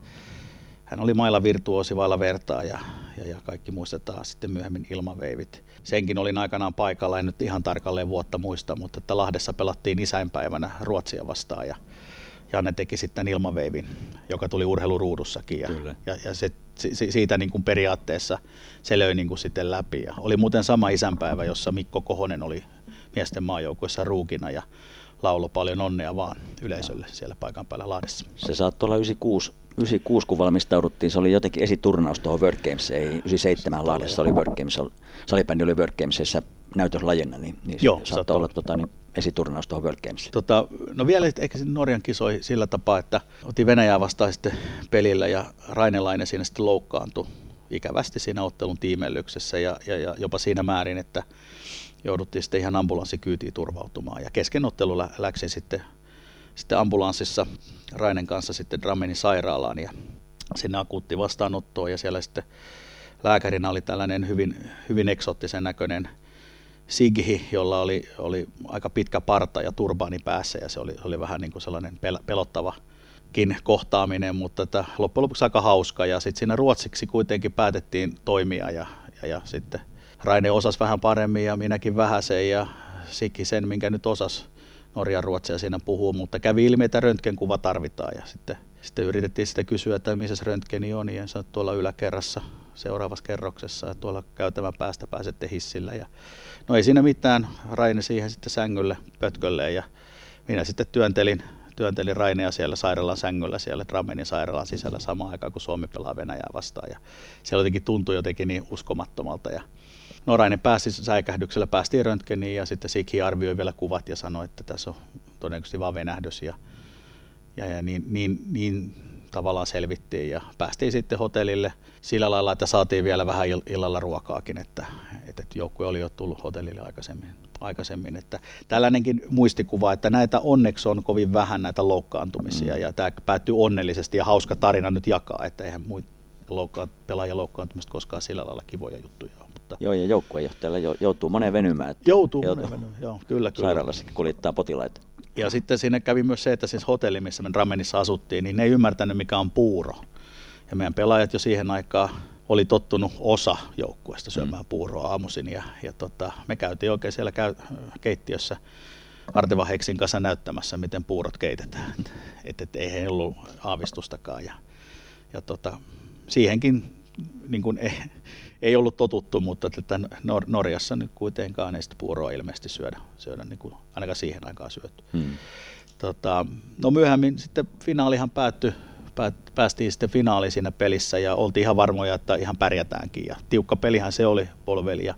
hän oli mailla virtuosi vailla vertaa ja, ja, ja kaikki muistetaan sitten myöhemmin ilmaveivit. Senkin olin aikanaan paikalla, en nyt ihan tarkalleen vuotta muista, mutta että Lahdessa pelattiin isäinpäivänä Ruotsia vastaan ja Janne teki sitten ilmaveivin, joka tuli urheiluruudussakin ja, Kyllä. ja, ja se, si, siitä niin kuin periaatteessa se löi niin kuin sitten läpi. Ja oli muuten sama isänpäivä, jossa Mikko Kohonen oli miesten maajoukoissa ruukina ja laulo paljon onnea vaan yleisölle siellä paikan päällä Lahdessa. Se saattoi olla 96, 96 kun valmistauduttiin, se oli jotenkin esiturnaus tuohon World Games, ei 97 Lahdessa oli World Games, salibändi oli World Gamesissa näytöslajina, niin, niin Joo, se saattoi olla. tota, niin esiturnaus tuohon World Gamesiin. Tota, no vielä ehkä sitten Norjan kisoi sillä tapaa, että otin Venäjää vastaan sitten pelillä ja Rainelainen siinä sitten loukkaantui ikävästi siinä ottelun tiimellyksessä ja, ja, ja jopa siinä määrin, että jouduttiin sitten ihan ambulanssikyytiin turvautumaan. Ja kesken ottelu lä- läksin sitten, sitten ambulanssissa Rainen kanssa sitten Drammenin sairaalaan ja sinne akuutti vastaanottoon ja siellä sitten lääkärinä oli tällainen hyvin, hyvin eksoottisen näköinen Sighi, jolla oli, oli aika pitkä parta ja turbaani päässä ja se oli, oli vähän niin kuin sellainen pel- pelottavakin kohtaaminen, mutta että loppujen lopuksi aika hauska. Ja sitten siinä ruotsiksi kuitenkin päätettiin toimia ja, ja, ja sitten Raine osasi vähän paremmin ja minäkin vähäsen ja Sighi sen, minkä nyt osas Norjan ruotsia siinä puhuu, mutta kävi ilmi, että röntgenkuva tarvitaan. Ja sitten, sitten yritettiin sitten kysyä, että missä röntgeni on ja sanoi, että tuolla yläkerrassa seuraavassa kerroksessa ja tuolla käytävän päästä pääsette hissillä ja No ei siinä mitään, Raine siihen sitten sängylle pötkölle ja minä sitten työntelin, työntelin Rainea siellä sairaalan sängyllä siellä Drammenin sairaalan sisällä samaan aikaan, kun Suomi pelaa Venäjää vastaan. Ja siellä jotenkin tuntui jotenkin niin uskomattomalta. Ja no Raine pääsi säikähdyksellä, päästiin röntgeniin ja sitten Sikhi arvioi vielä kuvat ja sanoi, että tässä on todennäköisesti vaan venähdys. Ja, ja, ja niin, niin, niin tavallaan selvittiin ja päästiin sitten hotellille sillä lailla, että saatiin vielä vähän ill- illalla ruokaakin, että, että joukkue oli jo tullut hotellille aikaisemmin. aikaisemmin että tällainenkin muistikuva, että näitä onneksi on kovin vähän näitä loukkaantumisia mm. ja tämä päättyy onnellisesti ja hauska tarina nyt jakaa, että eihän muita loukkaan, pelaajan loukkaantumista koskaan sillä lailla kivoja juttuja. Mutta Joo, ja joukkuejohtajalla jo- joutuu moneen venymään. että joutuu, joutuu joutuu. joo, kyllä, kyllä. Sairaalassakin kuljettaa potilaita. Ja sitten siinä kävi myös se, että siis hotelli, missä me Dramenissa asuttiin, niin ne ei ymmärtänyt, mikä on puuro. Ja meidän pelaajat jo siihen aikaan oli tottunut osa joukkueesta syömään puuroa aamuisin. Ja, ja tota, me käytiin oikein siellä käy, keittiössä Arteva Heksin kanssa näyttämässä, miten puurot keitetään. Että et, et, ei heillä ollut aavistustakaan. Ja, ja tota, siihenkin niin kuin ei, ei ollut totuttu, mutta että Nor- Norjassa nyt kuitenkaan ei sitä puuroa ilmeisesti syödä, syödä niin kuin ainakaan siihen aikaan syöty. Hmm. Tota, no myöhemmin sitten finaalihan päättyi, päät, päästiin sitten finaaliin siinä pelissä ja oltiin ihan varmoja, että ihan pärjätäänkin. Ja tiukka pelihän se oli polveli ja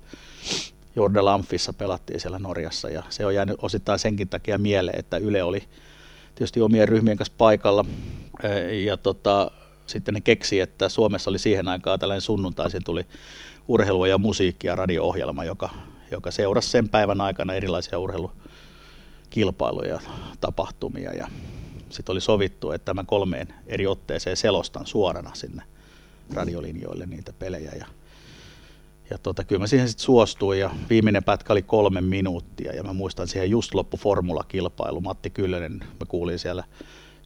Jordan Lamfissa pelattiin siellä Norjassa ja se on jäänyt osittain senkin takia mieleen, että Yle oli tietysti omien ryhmien kanssa paikalla ja tota, sitten ne keksi, että Suomessa oli siihen aikaan tällainen sunnuntaisin tuli urheilua ja musiikkia radio-ohjelma, joka, joka seurasi sen päivän aikana erilaisia urheilukilpailuja, tapahtumia. Ja sitten oli sovittu, että mä kolmeen eri otteeseen selostan suorana sinne radiolinjoille niitä pelejä. Ja ja tota, kyllä mä siihen sitten suostuin ja viimeinen pätkä oli kolme minuuttia. Ja mä muistan siihen just loppu formulakilpailu. Matti Kyllönen, mä kuulin siellä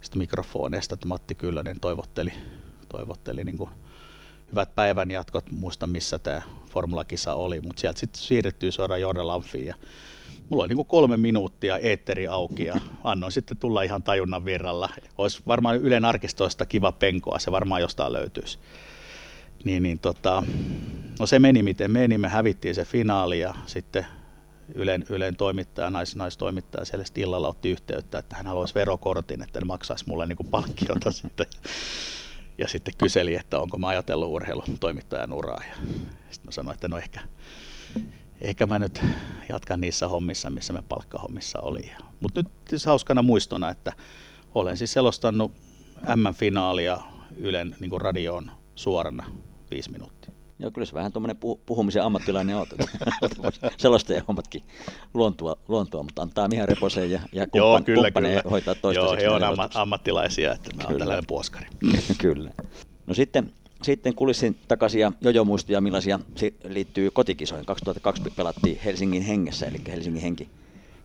sitä mikrofoneista, että Matti Kyllönen toivotteli, toivotteli niin kuin hyvät päivän jatkot, muista missä tämä formulakisa oli, mutta sieltä sitten siirrettyy suoraan Jordan Lamfiin ja mulla oli niin kuin kolme minuuttia eetteri auki ja annoin sitten tulla ihan tajunnan virralla. Olisi varmaan Ylen arkistoista kiva penkoa, se varmaan jostain löytyisi. Niin, niin tota, no se meni miten meni, me hävittiin se finaali ja sitten Ylen, Ylen toimittaja, nais, naistoimittaja siellä illalla otti yhteyttä, että hän haluaisi verokortin, että ne maksaisi mulle niin palkkiota sitten. Ja sitten kyseli, että onko mä ajatellut urheilutoimittajan uraa. Ja sitten mä sanoin, että no ehkä, ehkä mä nyt jatkan niissä hommissa, missä me palkkahommissa oli. Mutta nyt siis hauskana muistona, että olen siis selostanut M-finaalia Ylen niin radioon suorana viisi minuuttia. Joo, kyllä se vähän tuommoinen puhumisen ammattilainen on. Sellaista ja hommatkin luontua, luontua, mutta antaa Mihan Reposeen ja, ja kumppan, Joo, kyllä, kyllä. hoitaa Joo, he on amma, ammattilaisia, että mä olen tällainen puoskari. kyllä. No sitten, sitten kulissin takaisin ja jojomuistoja, millaisia liittyy kotikisoihin. 2002 pelattiin Helsingin hengessä, eli Helsingin henki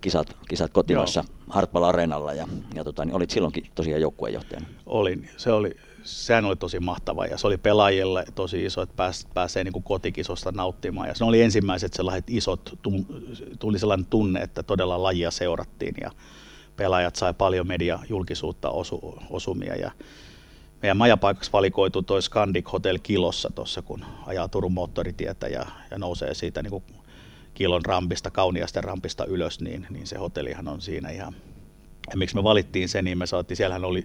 kisat, kisat kotimassa Hartwall Areenalla ja, ja tota, niin olit silloinkin tosiaan joukkueenjohtajana. Olin. Se oli sehän oli tosi mahtava ja se oli pelaajille tosi iso, että pääs, pääsee niin kuin kotikisosta nauttimaan. Ja se oli ensimmäiset sellaiset isot, tuli sellainen tunne, että todella lajia seurattiin ja pelaajat sai paljon media julkisuutta osu, osumia. Ja meidän majapaikaksi valikoitu toi Scandic Hotel Kilossa tuossa, kun ajaa Turun moottoritietä ja, ja nousee siitä niin kuin kilon rampista, kauniasta rampista ylös, niin, niin se hotellihan on siinä ihan ja miksi me valittiin se, niin me saatiin, siellähän oli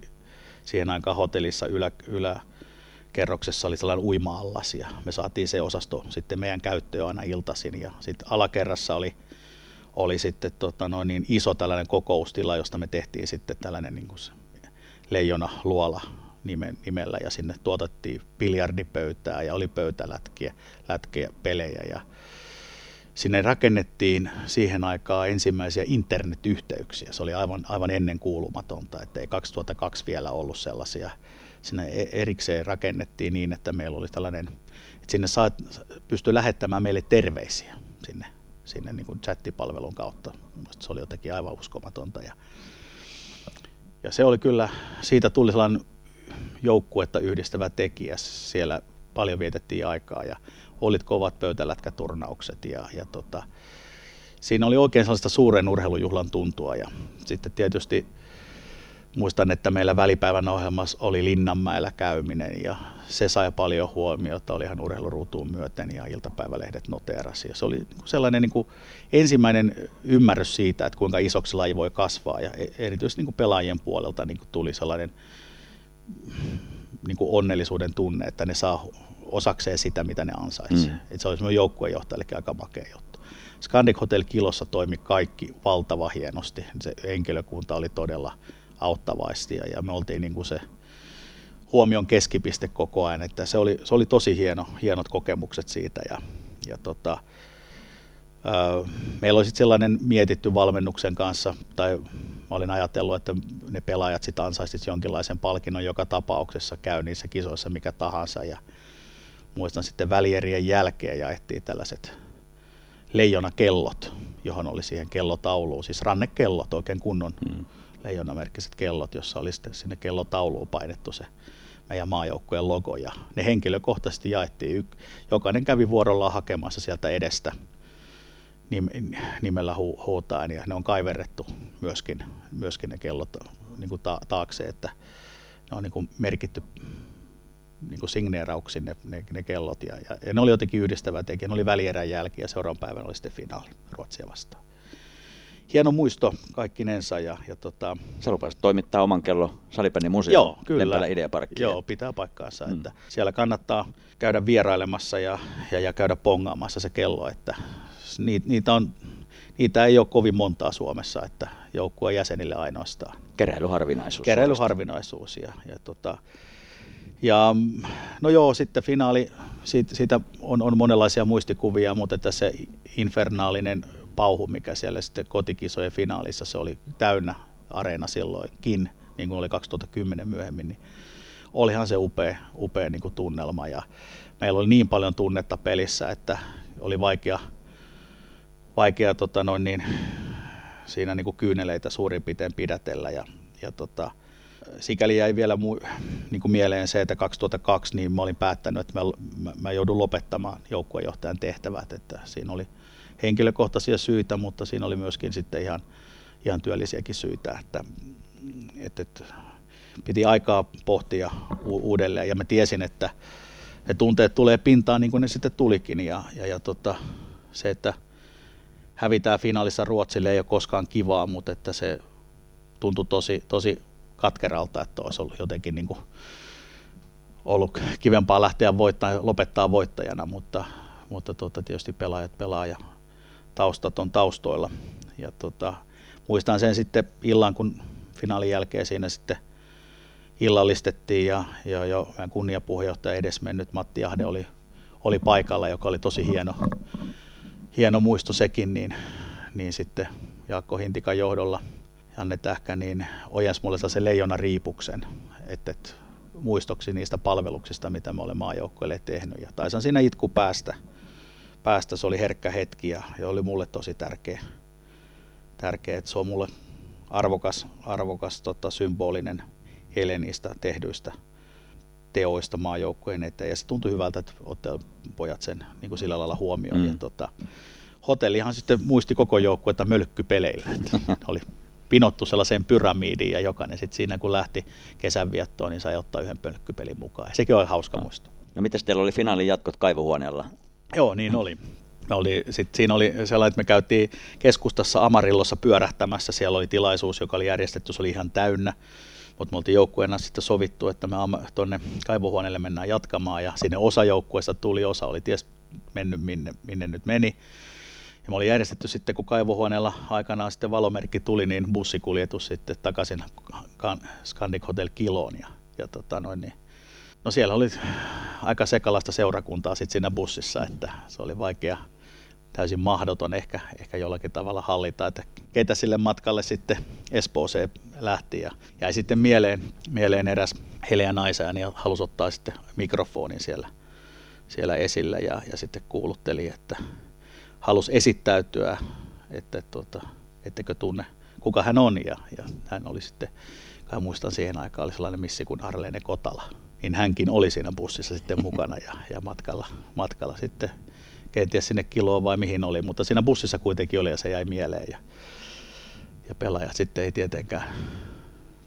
siihen aikaan hotellissa ylä, yläkerroksessa oli sellainen uima-allas ja me saatiin se osasto sitten meidän käyttöön aina iltaisin ja sitten alakerrassa oli, oli sitten tota noin, niin iso tällainen kokoustila, josta me tehtiin sitten tällainen niin kuin leijona luola nimellä ja sinne tuotettiin biljardipöytää ja oli pöytälätkiä, lätkiä, pelejä ja sinne rakennettiin siihen aikaan ensimmäisiä internetyhteyksiä. Se oli aivan, aivan ennen kuulumatonta, että ei 2002 vielä ollut sellaisia. Sinne e-, erikseen rakennettiin niin, että meillä oli tällainen, että sinne saat, pystyi lähettämään meille terveisiä sinne, sinne niin kuin chattipalvelun kautta. Se oli jotenkin aivan uskomatonta. Ja, ja se oli kyllä, siitä tuli sellainen joukkuetta yhdistävä tekijä. Siellä paljon vietettiin aikaa ja olit kovat pöytälätkäturnaukset ja, ja tota, siinä oli oikein sellaista suuren urheilujuhlan tuntua ja sitten tietysti muistan, että meillä välipäivän ohjelmassa oli Linnanmäellä käyminen ja se sai paljon huomiota, oli ihan urheiluruutuun myöten ja iltapäivälehdet noteerasi. Ja se oli sellainen niin kuin ensimmäinen ymmärrys siitä, että kuinka isoksi laji voi kasvaa ja e-, erityisesti niin kuin pelaajien puolelta niin kuin tuli sellainen niin kuin onnellisuuden tunne, että ne saa osakseen sitä, mitä ne ansaitsee. Mm. Et se oli semmoinen joukkuejohtajallekin aika makea juttu. Scandic Hotel Kilossa toimi kaikki valtava hienosti. Se henkilökunta oli todella auttavaista ja, ja me oltiin niin kuin se huomion keskipiste koko ajan. Että se, oli, se oli tosi hieno, hienot kokemukset siitä ja, ja tota, meillä oli sitten sellainen mietitty valmennuksen kanssa, tai mä olin ajatellut, että ne pelaajat sitten ansaisivat jonkinlaisen palkinnon joka tapauksessa, käy niissä kisoissa mikä tahansa. Ja muistan sitten välierien jälkeen jaettiin tällaiset leijonakellot, johon oli siihen kellotauluun, siis rannekellot, oikein kunnon mm. leijonamerkkiset kellot, jossa oli sitten sinne kellotauluun painettu se meidän maajoukkueen logo ja ne henkilökohtaisesti jaettiin. Jokainen kävi vuorollaan hakemassa sieltä edestä nimellä hu- huutaan ja ne on kaiverrettu myöskin, myöskin ne kellot niin kuin ta- taakse, että ne on niin kuin merkitty niin kuin signeerauksiin ne, ne, ne kellot ja, ja, ja, ne oli jotenkin yhdistävä tekijä. Ne oli välierän jälki ja seuraavan päivänä oli sitten finaali Ruotsia vastaan. Hieno muisto kaikkinensa. Ja, ja tota... Sä lupasit toimittaa oman kello Salibändin museo Joo, kyllä. Ideaparkkiin. Joo, pitää paikkaansa. Mm. Että siellä kannattaa käydä vierailemassa ja, ja, ja käydä pongaamassa se kello. Että niitä, niitä, on, niitä ei ole kovin montaa Suomessa, että joukkueen jäsenille ainoastaan. Keräilyharvinaisuus. Keräilyharvinaisuus. Ja, ja tota, ja no joo, sitten finaali, siitä, siitä on, on monenlaisia muistikuvia, mutta että se infernaalinen pauhu, mikä siellä sitten kotikisojen finaalissa, se oli täynnä areena silloinkin, niin kuin oli 2010 myöhemmin, niin olihan se upea, upea niin kuin tunnelma. Ja meillä oli niin paljon tunnetta pelissä, että oli vaikea, vaikea tota noin niin, siinä niin kuin kyyneleitä suurin piirtein pidätellä. Ja, ja tota, sikäli jäi vielä mu- niin kuin mieleen se, että 2002 niin mä olin päättänyt, että mä, mä, mä joudun lopettamaan joukkuejohtajan tehtävät, että siinä oli henkilökohtaisia syitä, mutta siinä oli myöskin sitten ihan, ihan työllisiäkin syitä, että, että, että piti aikaa pohtia u- uudelleen. Ja mä tiesin, että ne tunteet tulee pintaan niin kuin ne sitten tulikin. Ja, ja, ja tota, se, että hävitään finaalissa Ruotsille ei ole koskaan kivaa, mutta että se tuntui tosi, tosi katkeralta, että olisi ollut jotenkin niin kuin ollut kivempaa lähteä voittaa, lopettaa voittajana, mutta, mutta tuota, tietysti pelaajat pelaa ja taustat on taustoilla. Ja tota, muistan sen sitten illan, kun finaalin jälkeen siinä sitten illallistettiin ja, ja jo kunniapuheenjohtaja edesmennyt Matti Ahde oli, oli paikalla, joka oli tosi hieno, hieno muisto sekin, niin, niin sitten Jaakko Hintikan johdolla Janne Tähkä niin ojensi mulle se leijona riipuksen, että, että muistoksi niistä palveluksista, mitä me olemme maajoukkoille tehnyt. Ja taisan siinä itku päästä. päästä. Se oli herkkä hetki ja, ja oli mulle tosi tärkeä, tärkeä että se on mulle arvokas, arvokas tota, symbolinen ele niistä tehdyistä teoista maajoukkojen eteen. Ja se tuntui hyvältä, että otte pojat sen niin kuin sillä lailla huomioon. Mm. Ja, tota, hotellihan sitten muisti koko joukkuetta mölkkypeleillä. Että oli pinottu sellaiseen pyramidiin ja jokainen sitten siinä kun lähti kesänviettoon, niin sai ottaa yhden pölkkypelin mukaan. Ja sekin oli hauska no. muisto. No miten teillä oli finaalin jatkot kaivohuoneella? Joo, niin oli. oli sit siinä oli sellainen, että me käytiin keskustassa Amarillossa pyörähtämässä. Siellä oli tilaisuus, joka oli järjestetty, se oli ihan täynnä. Mutta me oltiin joukkueena sitten sovittu, että me tuonne kaivohuoneelle mennään jatkamaan ja sinne osa joukkueesta tuli, osa oli ties mennyt minne, minne nyt meni. Ja me oli järjestetty sitten, kun kaivohuoneella aikanaan sitten valomerkki tuli, niin bussikuljetus sitten takaisin Scandic Hotel Kiloon. Ja, ja tota noin, niin, no siellä oli aika sekalaista seurakuntaa sitten siinä bussissa, että se oli vaikea, täysin mahdoton ehkä, ehkä jollakin tavalla hallita, että keitä sille matkalle sitten Espooseen lähti. Ja jäi sitten mieleen, mieleen eräs Helea naisääni ja halusi ottaa sitten mikrofonin siellä, siellä esille ja, ja sitten kuulutteli, että halusi esittäytyä, että tuota, ettekö tunne, kuka hän on. Ja, ja hän oli sitten, kai muistan siihen aikaan, oli sellainen missi kuin Arleene Kotala. Niin hänkin oli siinä bussissa sitten mukana ja, ja matkalla, matkalla sitten kenties sinne kiloon vai mihin oli, mutta siinä bussissa kuitenkin oli ja se jäi mieleen. Ja, ja pelaajat sitten ei tietenkään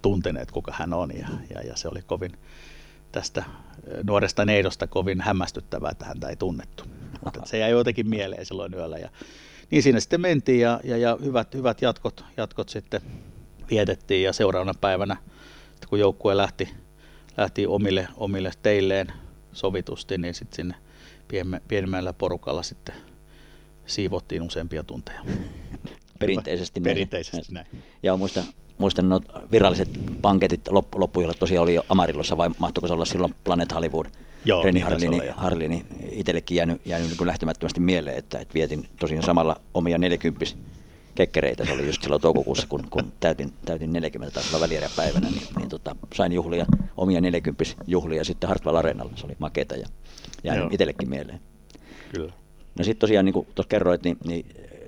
tunteneet, kuka hän on ja, ja, ja se oli kovin tästä nuoresta neidosta kovin hämmästyttävää, että häntä ei tunnettu. Mutta se jäi jotenkin mieleen silloin yöllä. Ja, niin siinä sitten mentiin ja, ja, ja hyvät, hyvät jatkot, jatkot sitten vietettiin ja seuraavana päivänä, kun joukkue lähti, lähti omille, omille teilleen sovitusti, niin sitten sinne pienemmällä porukalla sitten siivottiin useampia tunteja. Perinteisesti, Perinteisesti näin. Ja muista, muistan no, viralliset panketit loppu, loppuilla tosiaan oli jo Amarillossa vai mahtoiko se olla silloin Planet Hollywood? Joo, Reni Harlini, Harlini itsellekin jäänyt, jäänyt niin lähtemättömästi mieleen, että, että vietin tosiaan samalla omia 40 kekkereitä, se oli just silloin toukokuussa, kun, kun täytin, täytin 40 taas päivänä, niin, niin tota, sain juhlia, omia 40 juhlia sitten Hartwell Arenalla, se oli maketa ja jäänyt itsellekin mieleen. Kyllä. No sitten tosiaan, niin kuin tuossa kerroit, niin, niin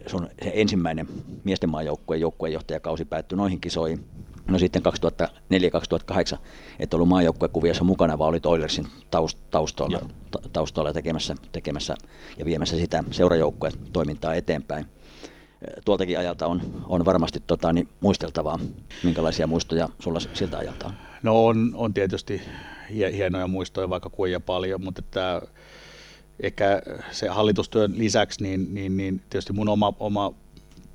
sun se ensimmäinen miesten maajoukkueen joukkueenjohtajakausi päättyi noihin kisoihin. No sitten 2004-2008 et ollut maajoukkuekuviossa mukana, vaan olit Oilersin taust, taustoilla, ta, taustoilla tekemässä, tekemässä ja viemässä sitä seurajoukkueen toimintaa eteenpäin. Tuoltakin ajalta on, on varmasti tota, niin muisteltavaa. Minkälaisia muistoja sulla siltä ajalta on? No on, on tietysti hienoja muistoja vaikka kuinka paljon, mutta että ehkä se hallitustyön lisäksi, niin, niin, niin tietysti mun oma, oma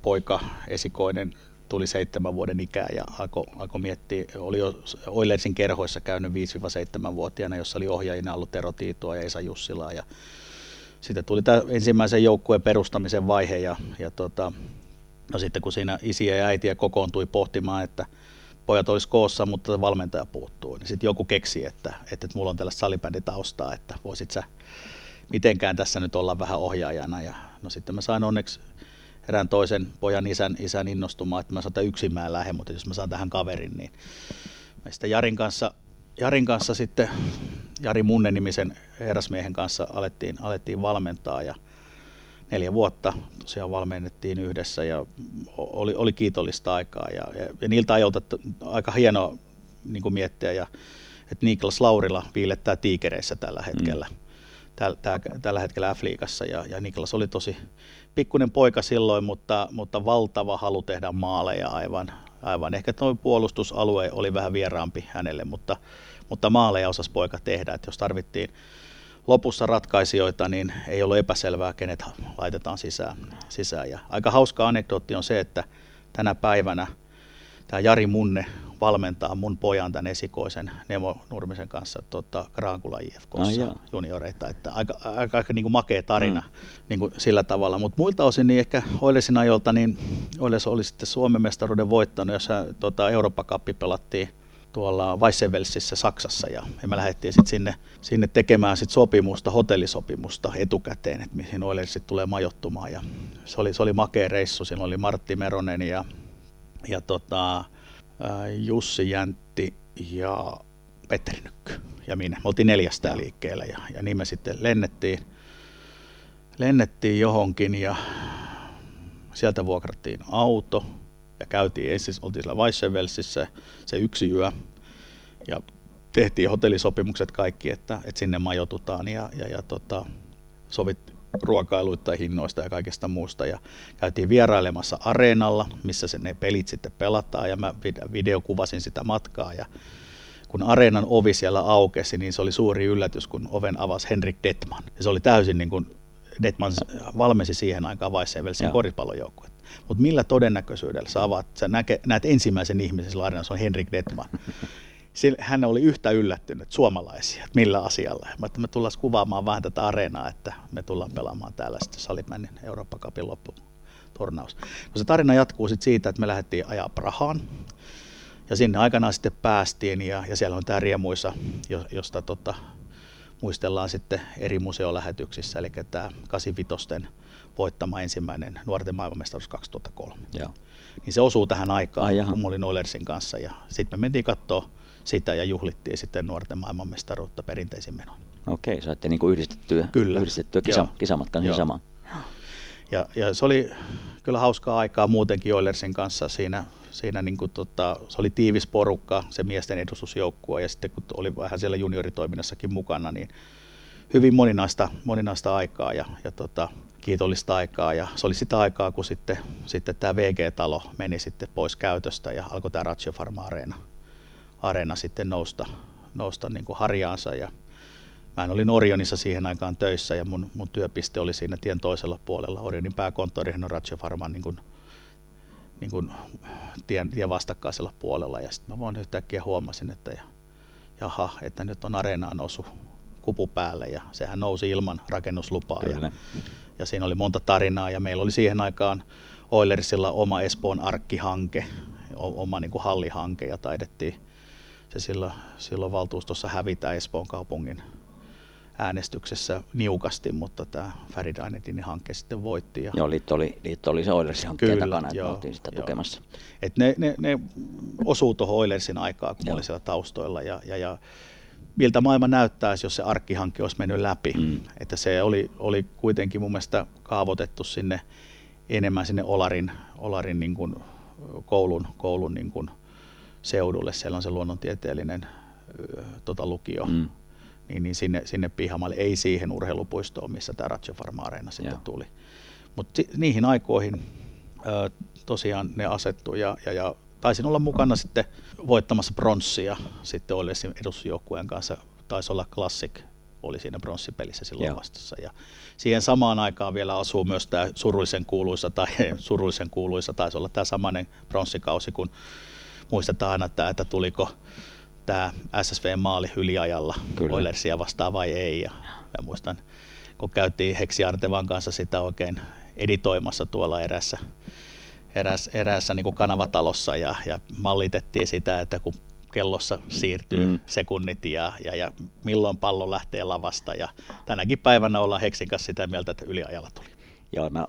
poika esikoinen tuli seitsemän vuoden ikää ja alkoi alko miettiä, oli jo Oilersin kerhoissa käynyt 5-7-vuotiaana, jossa oli ohjaajina ollut Tero Tiitoa ja Esa Jussilaa ja sitten tuli tämä ensimmäisen joukkueen perustamisen vaihe ja, ja tota, no sitten kun siinä isiä ja äitiä kokoontui pohtimaan, että pojat olisi koossa, mutta valmentaja puuttuu, niin sitten joku keksi, että, että, että mulla on tällaista salibänditaustaa, että voisit sä mitenkään tässä nyt olla vähän ohjaajana. Ja, no sitten mä sain onneksi erään toisen pojan isän, isän innostumaan, että mä saan yksin mä lähden, mutta jos mä saan tähän kaverin, niin me sitten Jarin kanssa, Jarin kanssa sitten, Jari Munne nimisen herrasmiehen kanssa alettiin, alettiin valmentaa ja neljä vuotta tosiaan valmennettiin yhdessä ja oli, oli kiitollista aikaa ja, ja, ja niiltä ajoilta aika hienoa niin kuin miettiä ja että Niklas Laurila viilettää tiikereissä tällä hetkellä. Mm täl, täl, tällä hetkellä F-liigassa ja, ja Niklas oli tosi pikkuinen poika silloin, mutta, mutta valtava halu tehdä maaleja aivan. aivan. Ehkä tuo puolustusalue oli vähän vieraampi hänelle, mutta, mutta maaleja osasi poika tehdä, että jos tarvittiin lopussa ratkaisijoita, niin ei ollut epäselvää, kenet laitetaan sisään. sisään. Ja aika hauska anekdootti on se, että tänä päivänä tämä Jari Munne valmentaa mun pojan tämän esikoisen Nemo Nurmisen kanssa tota, Kraakula IFKssa Ah, junioreita. Että aika, aika, aika niin kuin makea tarina mm. niin kuin sillä tavalla. Mutta muilta osin niin ehkä Oilesin ajolta, niin Oiles oli sitten Suomen mestaruuden voittanut, jossa tota, Eurooppa-kappi pelattiin tuolla Weissenvelsissä Saksassa ja, me lähdettiin sitten sinne, sinne tekemään sit sopimusta, hotellisopimusta etukäteen, että mihin Oiler sitten tulee majoittumaan ja se oli, se oli makea reissu, siinä oli Martti Meronen ja, ja tota, Jussi Jäntti ja Petteri Nykky ja minä. Me oltiin neljästä liikkeellä ja, ja niin me sitten lennettiin, lennettiin johonkin ja sieltä vuokrattiin auto ja käytiin ensin, oltiin siellä Weissenvelsissä se yksi yö ja tehtiin hotellisopimukset kaikki, että, että sinne majoitutaan ja, ja, ja tota, sovit ruokailuita, hinnoista ja kaikesta muusta. Ja käytiin vierailemassa areenalla, missä se ne pelit sitten pelataan ja mä videokuvasin sitä matkaa ja kun areenan ovi siellä aukesi, niin se oli suuri yllätys, kun oven avasi Henrik Detman. Ja se oli täysin niin kuin Detman valmensi siihen aikaan Weissenvelsin koripallojoukkuetta. Mutta millä todennäköisyydellä sä avaat, sä näke, näet ensimmäisen ihmisen sillä areenassa on Henrik Detman. Hän oli yhtä yllättynyt suomalaisia, että millä asialla. Mä, että me tullaan kuvaamaan vähän tätä areenaa, että me tullaan pelaamaan täällä sitten Salipännin Eurooppa Cupin lopputurnaus. No se tarina jatkuu sitten siitä, että me lähdettiin ajaa Prahaan. Ja sinne aikanaan sitten päästiin ja, ja siellä on tämä Riemuisa, josta tota, muistellaan sitten eri museolähetyksissä, eli tämä 85 voittama ensimmäinen nuorten maailmanmestaruus 2003. Joo. Niin se osuu tähän aikaan, Ai kun mä olin Oilersin kanssa ja sitten me mentiin katsoa sitä ja juhlittiin sitten nuorten maailmanmestaruutta perinteisin menoin. Okei, saitte niin kuin yhdistettyä, kyllä. yhdistettyä kisa, kisamatkan niin samaan. Ja, ja se oli kyllä hauskaa aikaa muutenkin Oilersin kanssa siinä, siinä niin kuin tota, se oli tiivis porukka, se miesten edustusjoukkue ja sitten kun oli vähän siellä junioritoiminnassakin mukana, niin hyvin moninaista, moninaista aikaa ja, ja tota, kiitollista aikaa ja se oli sitä aikaa, kun sitten, sitten tämä VG-talo meni sitten pois käytöstä ja alkoi tämä Ratio Pharma Arena, Arena sitten nousta, nousta niin kuin harjaansa ja Mä olin Orionissa siihen aikaan töissä ja mun, mun työpiste oli siinä tien toisella puolella. Orionin pääkonttori on Ratio Pharman niin kuin, niin kuin tien, tien vastakkaisella puolella. Ja sitten mä vaan yhtäkkiä huomasin, että jaha, että nyt on areenaan osu kupu päälle ja sehän nousi ilman rakennuslupaa. Ja, ja siinä oli monta tarinaa ja meillä oli siihen aikaan Oilersilla oma Espoon arkkihanke, oma niin kuin hallihanke ja taidettiin se silloin, silloin valtuustossa hävitä Espoon kaupungin äänestyksessä niukasti, mutta tämä Farid Ainetinin hanke sitten voitti. Ja... Joo, liitto oli, liitto oli se Oilersin hankkeen Kyllä, takana, että joo, oltiin sitä joo. tukemassa. Et ne, ne, ne osuu tuohon Oilersin aikaa, kun joo. oli siellä taustoilla. Ja, ja, ja miltä maailma näyttäisi, jos se arkkihanke olisi mennyt läpi. Mm. Että se oli, oli kuitenkin mun mielestä kaavoitettu sinne enemmän sinne Olarin, Olarin niin kuin koulun, koulun niin kuin seudulle. Siellä on se luonnontieteellinen tota, lukio. Mm niin, niin sinne, sinne pihamalle, ei siihen urheilupuistoon, missä tämä Ratio Pharma Arena sitten Joo. tuli. Mutta niihin aikoihin ö, tosiaan ne asettu ja, ja, ja taisin olla mukana sitten voittamassa pronssia sitten oli edusjoukkueen kanssa, taisi olla Classic oli siinä pronssipelissä silloin Joo. vastassa. Ja siihen samaan aikaan vielä asuu myös tämä surullisen kuuluisa, tai surullisen kuuluisa, taisi olla tämä samainen pronssikausi, kun muistetaan aina, että, että tuliko tämä SSV-maali yliajalla Kyllä. Oilersia vastaan vai ei. Ja, ja muistan, kun käytiin Heksi Artevan kanssa sitä oikein editoimassa tuolla erässä, eräs, eräässä niin kuin kanavatalossa ja, ja mallitettiin sitä, että kun kellossa siirtyy mm. sekunnit ja, ja, ja milloin pallo lähtee lavasta. Ja tänäkin päivänä ollaan Heksin kanssa sitä mieltä, että yliajalla tuli. Joo, mä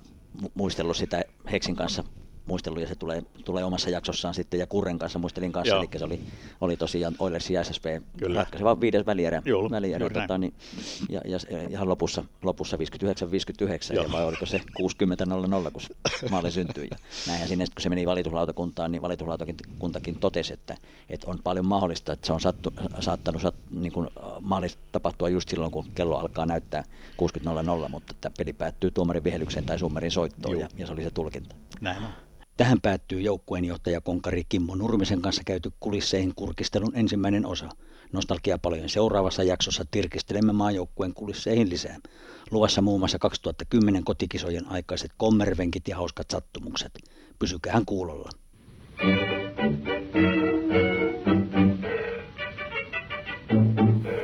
muistellut sitä Heksin kanssa muistelu ja se tulee, tulee omassa jaksossaan sitten ja Kurren kanssa muistelin kanssa, Joo. eli se oli, oli tosiaan Oilersin ja SSP Kyllä. ratkaiseva viides välierä, Joo, välierä tota, niin, ja, ja, ihan lopussa, lopussa 59-59 ja vai oliko se 60-00, kun maali syntyi. Ja näinhän sinne, kun se meni valituslautakuntaan, niin valituslautakuntakin totesi, että, että on paljon mahdollista, että se on sattu, saattanut sat, niin kuin maali tapahtua just silloin, kun kello alkaa näyttää 60-00, mutta että peli päättyy tuomarin vihelykseen tai summerin soittoon ja, ja se oli se tulkinta. Näin on. Tähän päättyy joukkueenjohtaja Konkari Kimmo Nurmisen kanssa käyty kulisseihin kurkistelun ensimmäinen osa. Nostalgia paljon seuraavassa jaksossa tirkistelemme maajoukkueen kulisseihin lisää. Luvassa muun muassa 2010 kotikisojen aikaiset kommervenkit ja hauskat sattumukset. Pysykään kuulolla.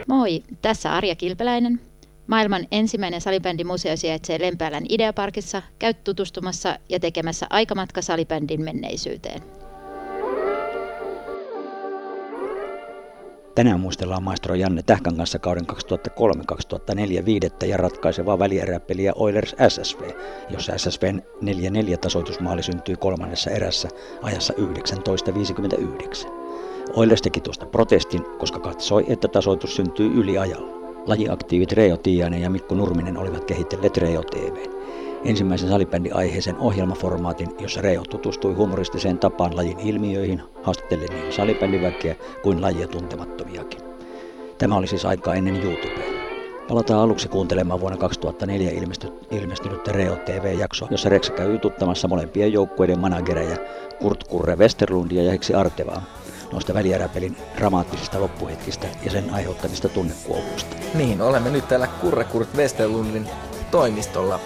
Moi, tässä Arja Kilpeläinen. Maailman ensimmäinen salibändimuseo sijaitsee Lempäälän Ideaparkissa. Käy tutustumassa ja tekemässä aikamatka salibändin menneisyyteen. Tänään muistellaan maestro Janne Tähkän kanssa kauden 2003-2004 viidettä ja ratkaisevaa välieräpeliä Oilers SSV, jossa SSVn 4-4 tasoitusmaali syntyi kolmannessa erässä ajassa 19.59. Oilers teki tuosta protestin, koska katsoi, että tasoitus syntyy yliajalla. Lajiaktiivit Reo Tiainen ja Mikko Nurminen olivat kehitelleet Reo TV ensimmäisen salibändin aiheisen ohjelmaformaatin, jossa Reo tutustui humoristiseen tapaan lajin ilmiöihin, haastattellen niin salibändiväkeä kuin lajia tuntemattomiakin. Tämä oli siis aikaa ennen YouTubea. Palataan aluksi kuuntelemaan vuonna 2004 ilmestynyt Reo TV-jakso, jossa Rex käy jututtamassa molempien joukkueiden managereja Kurt Kurre Westerlundia ja Heksi Artevaa noista välieräpelin dramaattisista loppuhetkistä ja sen aiheuttamista tunnekuohuista. Niin, olemme nyt täällä Kurre Kurt Westerlundin toimistolla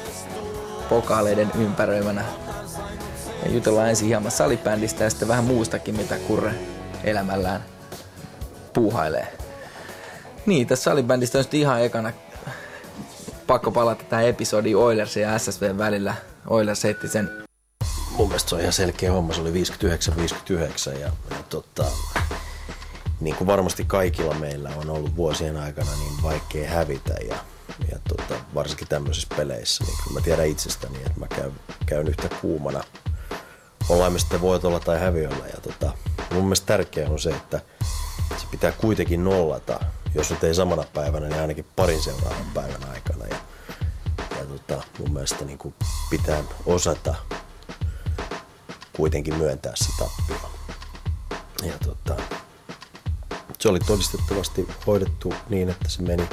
pokaaleiden ympäröimänä. Ja jutellaan ensin hieman salibändistä ja sitten vähän muustakin, mitä Kurre elämällään puuhailee. Niin, tässä salibändistä on ihan ekana pakko palata tähän episodiin Oilers ja SSV välillä. Oilers heitti sen mun mielestä se on ihan selkeä homma. Se oli 59-59 ja, ja tota, niin kuin varmasti kaikilla meillä on ollut vuosien aikana niin vaikea hävitä ja ja tota, varsinkin tämmöisissä peleissä, niin kyllä mä tiedän itsestäni, että mä käyn, käyn yhtä kuumana. Ollaan me sitten voitolla tai häviöllä. Ja tota, mun mielestä tärkeää on se, että se pitää kuitenkin nollata, jos nyt ei samana päivänä, niin ainakin parin seuraavan päivän aikana. Ja, ja tota, mun mielestä niin kuin pitää osata kuitenkin myöntää se tappio. Ja tota, se oli todistettavasti hoidettu niin, että se meni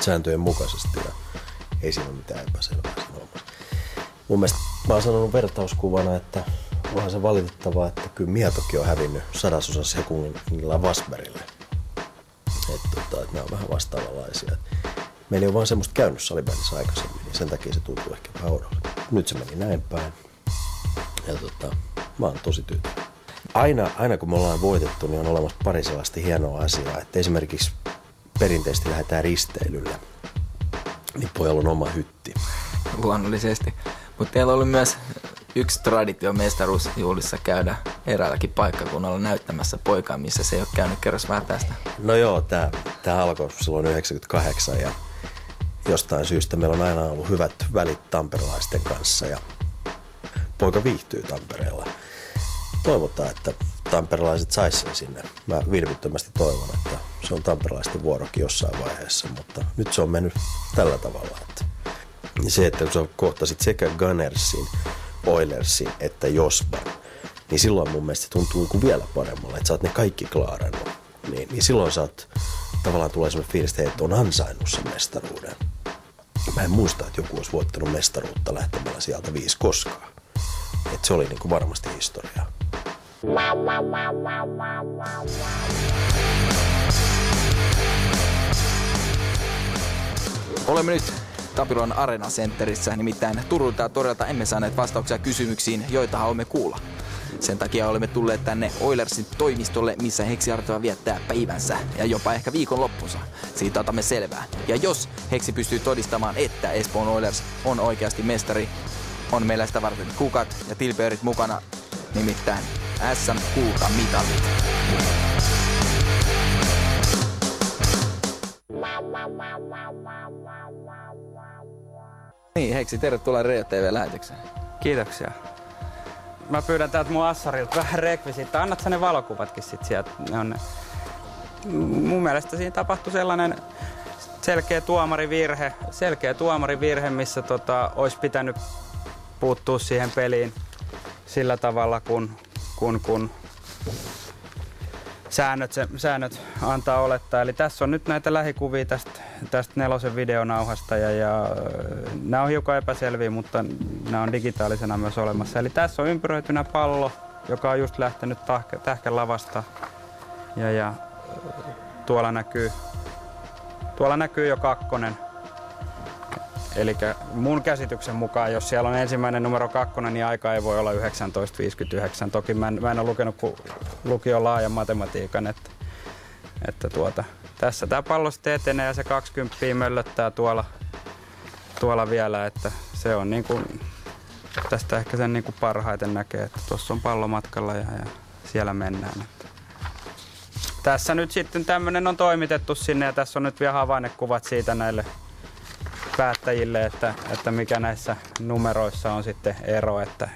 sääntöjen mukaisesti ja ei siinä ole mitään epäselvää siinä. Mun mielestä mä oon sanonut vertauskuvana, että onhan se valitettavaa, että kyllä Mietokin on hävinnyt sadasosa sekunnilla Vasberille. Että tota, et nämä on vähän vastaavanlaisia. Meillä ei ole vaan semmoista käynyt salibändissä aikaisemmin, niin sen takia se tuntuu ehkä vähän. Nyt se meni näin päin. Ja tota, mä oon tosi tyytyväinen. Aina, aina kun me ollaan voitettu, niin on olemassa pari sellaista hienoa asiaa. Että esimerkiksi perinteisesti lähdetään risteilylle, niin pojalla on oma hytti. Luonnollisesti. Mutta teillä oli myös yksi traditio mestaruusjuhlissa käydä eräälläkin paikkakunnalla näyttämässä poikaa, missä se ei ole käynyt. Kerros vähän tästä. No joo, tämä tää alkoi silloin 98 ja jostain syystä meillä on aina ollut hyvät välit tamperelaisten kanssa ja poika viihtyy Tampereella. Toivotaan, että tamperelaiset sais sen sinne. Mä vilpittömästi toivon, että se on tamperelaisten vuorokin jossain vaiheessa, mutta nyt se on mennyt tällä tavalla. Että se, että kun sä kohtasit sekä Gunnersin, Oilersin että Josban, niin silloin mun mielestä se tuntuu kuin vielä paremmalle, että sä oot ne kaikki klaarannut. Niin, niin silloin sä oot, tavallaan tulee semmoinen fiilis, että on ansainnut sen mestaruuden. Mä en muista, että joku olisi voittanut mestaruutta lähtemällä sieltä viisi koskaan. Et se oli niin kuin varmasti historiaa. Olemme nyt Tapilon Arena Centerissä, nimittäin Turulta ja Torilta emme saaneet vastauksia kysymyksiin, joita haluamme kuulla. Sen takia olemme tulleet tänne Oilersin toimistolle, missä Heksi Arteva viettää päivänsä ja jopa ehkä viikon loppunsa. Siitä otamme selvää. Ja jos Heksi pystyy todistamaan, että Espoon Oilers on oikeasti mestari, on meillä sitä varten kukat ja tilpeyrit mukana, nimittäin SM Kulta-mitalit. Niin, Heksi, tervetuloa Reo TV-lähetykseen. Kiitoksia. Mä pyydän täältä mun assarilta vähän rekvisiittaa. Annat sä ne valokuvatkin sit sieltä? Ne on ne. Mun mielestä siinä tapahtui sellainen selkeä tuomarivirhe, selkeä tuomarivirhe, missä tota, olisi pitänyt puuttua siihen peliin sillä tavalla, kun, kun, kun säännöt, se, säännöt antaa olettaa. Eli tässä on nyt näitä lähikuvia tästä, tästä nelosen videonauhasta ja, ja nämä on hiukan epäselviä, mutta nämä on digitaalisena myös olemassa. Eli tässä on ympyröitynä pallo, joka on just lähtenyt tähkän lavasta ja, ja tuolla näkyy, tuolla näkyy jo kakkonen Eli mun käsityksen mukaan, jos siellä on ensimmäinen numero kakkonen, niin aika ei voi olla 19.59. Toki mä en, mä en ole lukenut kuin lukion laajan matematiikan, että että tuota, tässä tämä pallo sitten etenee ja se 20 möllöttää tuolla, tuolla vielä, että se on niin kuin, tästä ehkä sen niin kuin parhaiten näkee, että tuossa on pallo matkalla ja, ja siellä mennään. Että. Tässä nyt sitten tämmöinen on toimitettu sinne ja tässä on nyt vielä havainnekuvat siitä näille päättäjille, että, että mikä näissä numeroissa on sitten ero, että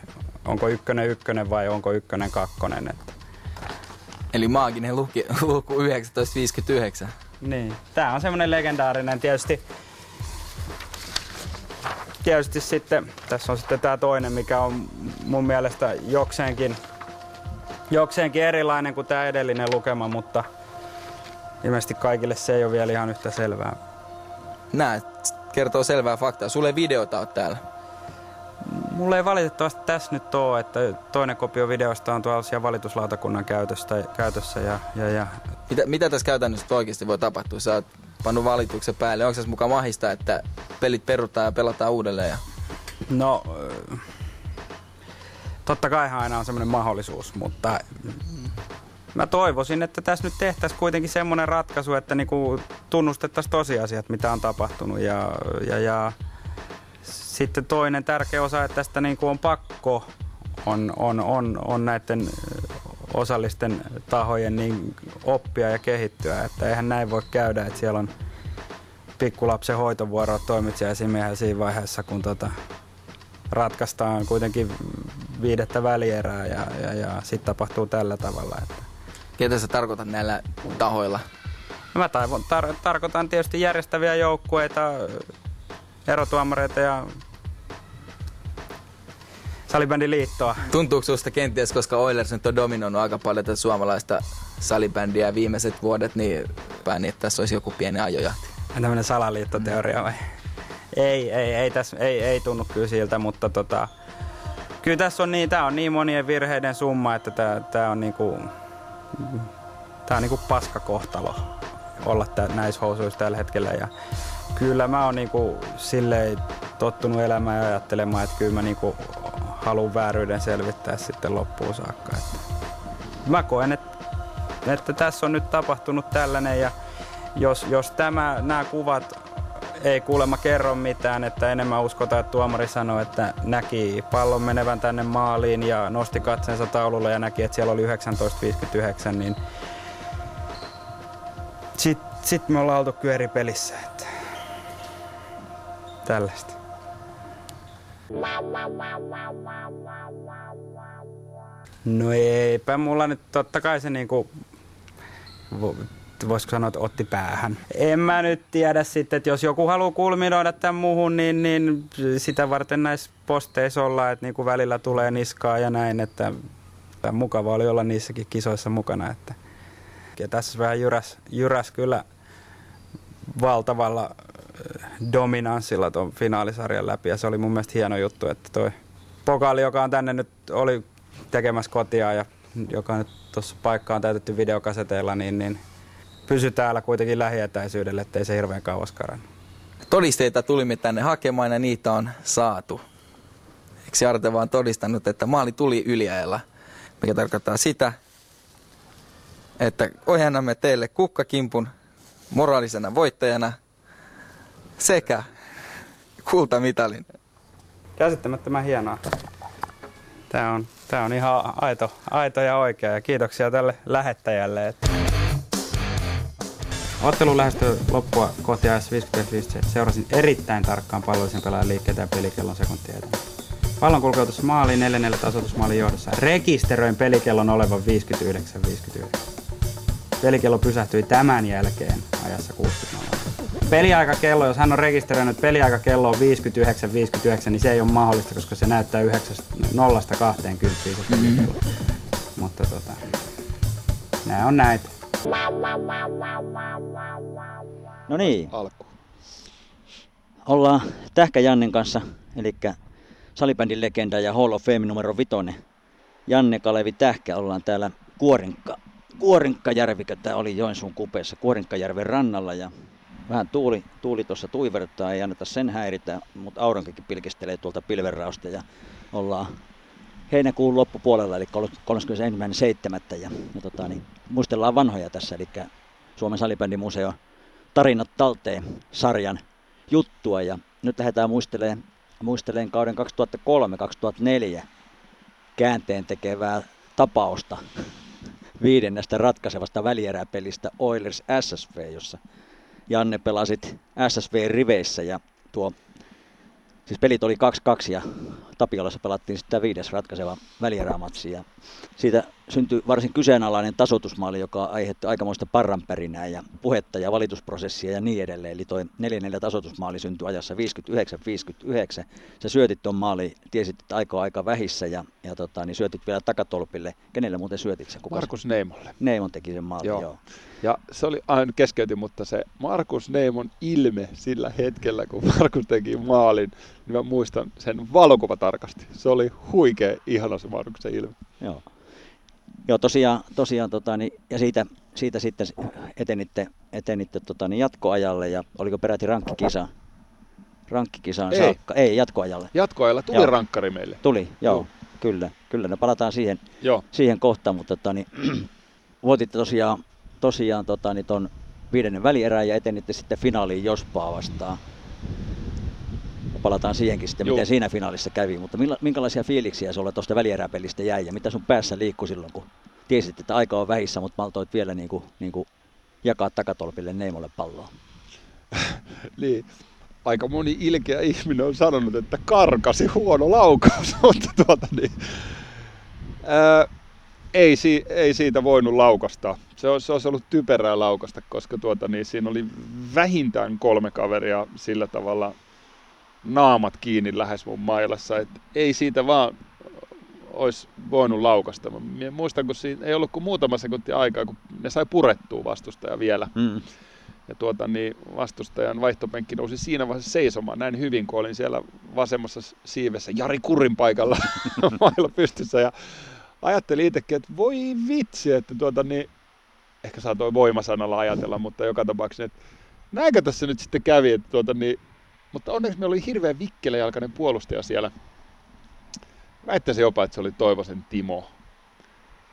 onko ykkönen ykkönen vai onko ykkönen kakkonen. Että. Eli maaginen luki, luku 1959. Niin, tää on semmoinen legendaarinen tietysti. Tietysti sitten, tässä on sitten tämä toinen, mikä on mun mielestä jokseenkin, jokseenkin erilainen kuin tämä edellinen lukema, mutta ilmeisesti kaikille se ei ole vielä ihan yhtä selvää. Nää kertoo selvää faktaa. Sulle videota on täällä. Mulla ei valitettavasti tässä nyt ole, että toinen kopio videosta on tuolla siellä valituslautakunnan käytössä, käytössä ja, ja, ja Mitä, mitä tässä käytännössä oikeasti voi tapahtua? Sä oot pannut valituksen päälle. Onko se mukaan mahista, että pelit perutaan ja pelataan uudelleen? Ja... No, totta kai aina on semmoinen mahdollisuus, mutta mä toivoisin, että tässä nyt tehtäisiin kuitenkin semmoinen ratkaisu, että niinku tunnustettaisiin tosiasiat, mitä on tapahtunut. Ja, ja, ja sitten toinen tärkeä osa, että tästä niinku on pakko, on, on, on, on näiden osallisten tahojen niin oppia ja kehittyä. Että eihän näin voi käydä, että siellä on pikkulapsen hoitovuoro toimitsijaisimiehen siinä vaiheessa, kun tota, ratkaistaan kuitenkin viidettä välierää ja, ja, ja sitten tapahtuu tällä tavalla. Että. Ketä sä tarkoitat näillä tahoilla? No mä taivon, tar- tarkoitan tietysti järjestäviä joukkueita, erotuomareita ja salibändiliittoa. Tuntuuko susta kenties, koska Oilers nyt on dominoinut aika paljon tätä suomalaista salibändiä viimeiset vuodet, niin pääni, että tässä olisi joku pieni ajojahti? Tämmöinen salaliittoteoria vai? Ei, ei, ei, tässä, ei, ei tunnu kyllä siltä, mutta tota, kyllä tässä on niin, tää on niin monien virheiden summa, että tää, tää on niinku, tää on niinku paskakohtalo olla tää, näissä housuissa tällä hetkellä. Ja kyllä mä oon niinku silleen tottunut elämään ja ajattelemaan, että kyllä mä niinku haluan vääryyden selvittää sitten loppuun saakka. Että mä koen, että, että tässä on nyt tapahtunut tällainen ja jos, jos tämä, nämä kuvat ei kuulemma kerro mitään, että enemmän uskotaan, että tuomari sanoi, että näki pallon menevän tänne maaliin ja nosti katseensa taululla ja näki, että siellä oli 1959, niin sitten sit me ollaan oltu kyllä eri pelissä. Että tällaista. No eipä mulla nyt totta kai se niinku, voisiko sanoa, että otti päähän. En mä nyt tiedä sitten, että jos joku haluaa kulminoida tämän muuhun, niin, niin sitä varten näissä posteissa ollaan, että niinku välillä tulee niskaa ja näin, että mukava oli olla niissäkin kisoissa mukana. Että. Ja tässä vähän jyräs, jyräs kyllä valtavalla dominanssilla tuon finaalisarjan läpi ja se oli mun mielestä hieno juttu, että toi pokaali, joka on tänne nyt oli tekemässä kotia ja joka nyt tuossa paikkaan täytetty videokaseteilla, niin, niin pysy täällä kuitenkin lähietäisyydelle, ettei se hirveän kauas karannut. Todisteita tulimme tänne hakemaan ja niitä on saatu. Eikö Arte vaan todistanut, että maali tuli yliajalla, mikä tarkoittaa sitä, että ojennamme teille kukkakimpun moraalisena voittajana sekä kultamitalin. Käsittämättömän hienoa. Tämä on, tämä on ihan aito, aito ja oikea ja kiitoksia tälle lähettäjälle. Että... Ottelu lähestyy loppua kohti AS 55. Seurasin erittäin tarkkaan pallollisen pelaajan liikkeitä ja pelikellon sekuntia eteenpäin. Pallon kulkeutus maaliin 4-4 tasoitusmaalin johdossa. Rekisteröin pelikellon olevan 59-59. Pelikello pysähtyi tämän jälkeen ajassa 60 Peliaikakello, jos hän on rekisteröinyt, peliaikakello on 59-59, niin se ei ole mahdollista, koska se näyttää 0 20 se pelikello. Mutta tota, nämä on näitä. No niin, Alku. ollaan Tähkä Jannen kanssa, eli salibändin legenda ja Hall of Fame numero vitonen. Janne Kalevi Tähkä, ollaan täällä Kuorinkka, Kuorinkajärvikö, tämä oli Joensuun kupeessa Kuorinkajärven rannalla ja vähän tuuli, tuuli tuossa tuivertaa, ei anneta sen häiritä, mutta aurinkokin pilkistelee tuolta pilvenrausta ja ollaan heinäkuun loppupuolella, eli 31.7. Ja, ja tota, niin, muistellaan vanhoja tässä, eli Suomen salibändimuseo Tarinat talteen sarjan juttua ja nyt lähdetään muistelemaan, muistelemaan kauden 2003-2004 käänteen tekevää tapausta viidennestä ratkaisevasta välieräpelistä Oilers SSV, jossa Janne pelasit SSV-riveissä ja tuo Siis pelit oli 2-2 ja Tapiolassa pelattiin sitten viides ratkaiseva välierämatsi. Ja siitä syntyi varsin kyseenalainen tasotusmaali, joka aiheutti aikamoista parranpärinää ja puhetta ja valitusprosessia ja niin edelleen. Eli toi 4-4 tasotusmaali syntyi ajassa 59-59. Se syötit tuon maali, tiesit, että aika aika vähissä ja, ja tota, niin syötit vielä takatolpille. Kenelle muuten syötit sen? Kuka Markus Neimolle. Neimon teki sen maalin, joo. joo. Ja se oli aina keskeytin, mutta se Markus Neimon ilme sillä hetkellä, kun Markus teki maalin, niin mä muistan sen valokuva tarkasti. Se oli huikea, ihana se Markuksen ilme. Joo. Joo, tosiaan, tosiaan tota, niin, ja siitä, siitä sitten etenitte, etenitte tota, niin jatkoajalle ja oliko peräti rankkikisa? Rankkikisaan Ei. saakka. Ei, jatkoajalle. Jatkoajalla tuli joo. rankkari meille. Tuli, joo, joo. kyllä. Kyllä, ne palataan siihen, joo. siihen kohtaan, mutta tota, niin, voititte tosiaan, tosiaan tota, niin ton viidennen välierän ja etenitte sitten finaaliin Jospaa vastaan. Palataan siihenkin sitten, Joo. miten siinä finaalissa kävi, mutta minkälaisia fiiliksiä sulle tuosta välieräpelistä jäi ja mitä sun päässä liikkui silloin, kun tiesit, että aika on vähissä, mutta maltoit vielä niin kuin, niin kuin jakaa takatolpille Neimolle palloa? niin, aika moni ilkeä ihminen on sanonut, että karkasi huono laukaus, mutta tuota niin, ää, ei, si, ei siitä voinut laukasta. Se olisi, se olisi ollut typerää laukasta, koska tuota, niin, siinä oli vähintään kolme kaveria sillä tavalla naamat kiinni lähes mun mailassa. Et ei siitä vaan olisi voinut laukasta. Mä muistan, kun siinä ei ollut kuin muutama sekunti aikaa, kun ne sai purettua vastustaja vielä. Mm. Ja tuota, niin vastustajan vaihtopenkki nousi siinä vaiheessa seisomaan näin hyvin, kun olin siellä vasemmassa siivessä Jari Kurin paikalla mailla pystyssä. Ja ajattelin itsekin, että voi vitsi, että tuota, niin, ehkä saatoi voimasanalla ajatella, mutta joka tapauksessa, että näinkö tässä nyt sitten kävi, että tuota, niin, mutta onneksi me oli hirveän vikkelejalkainen puolustaja siellä. Väittäisin jopa, että se oli Toivosen Timo,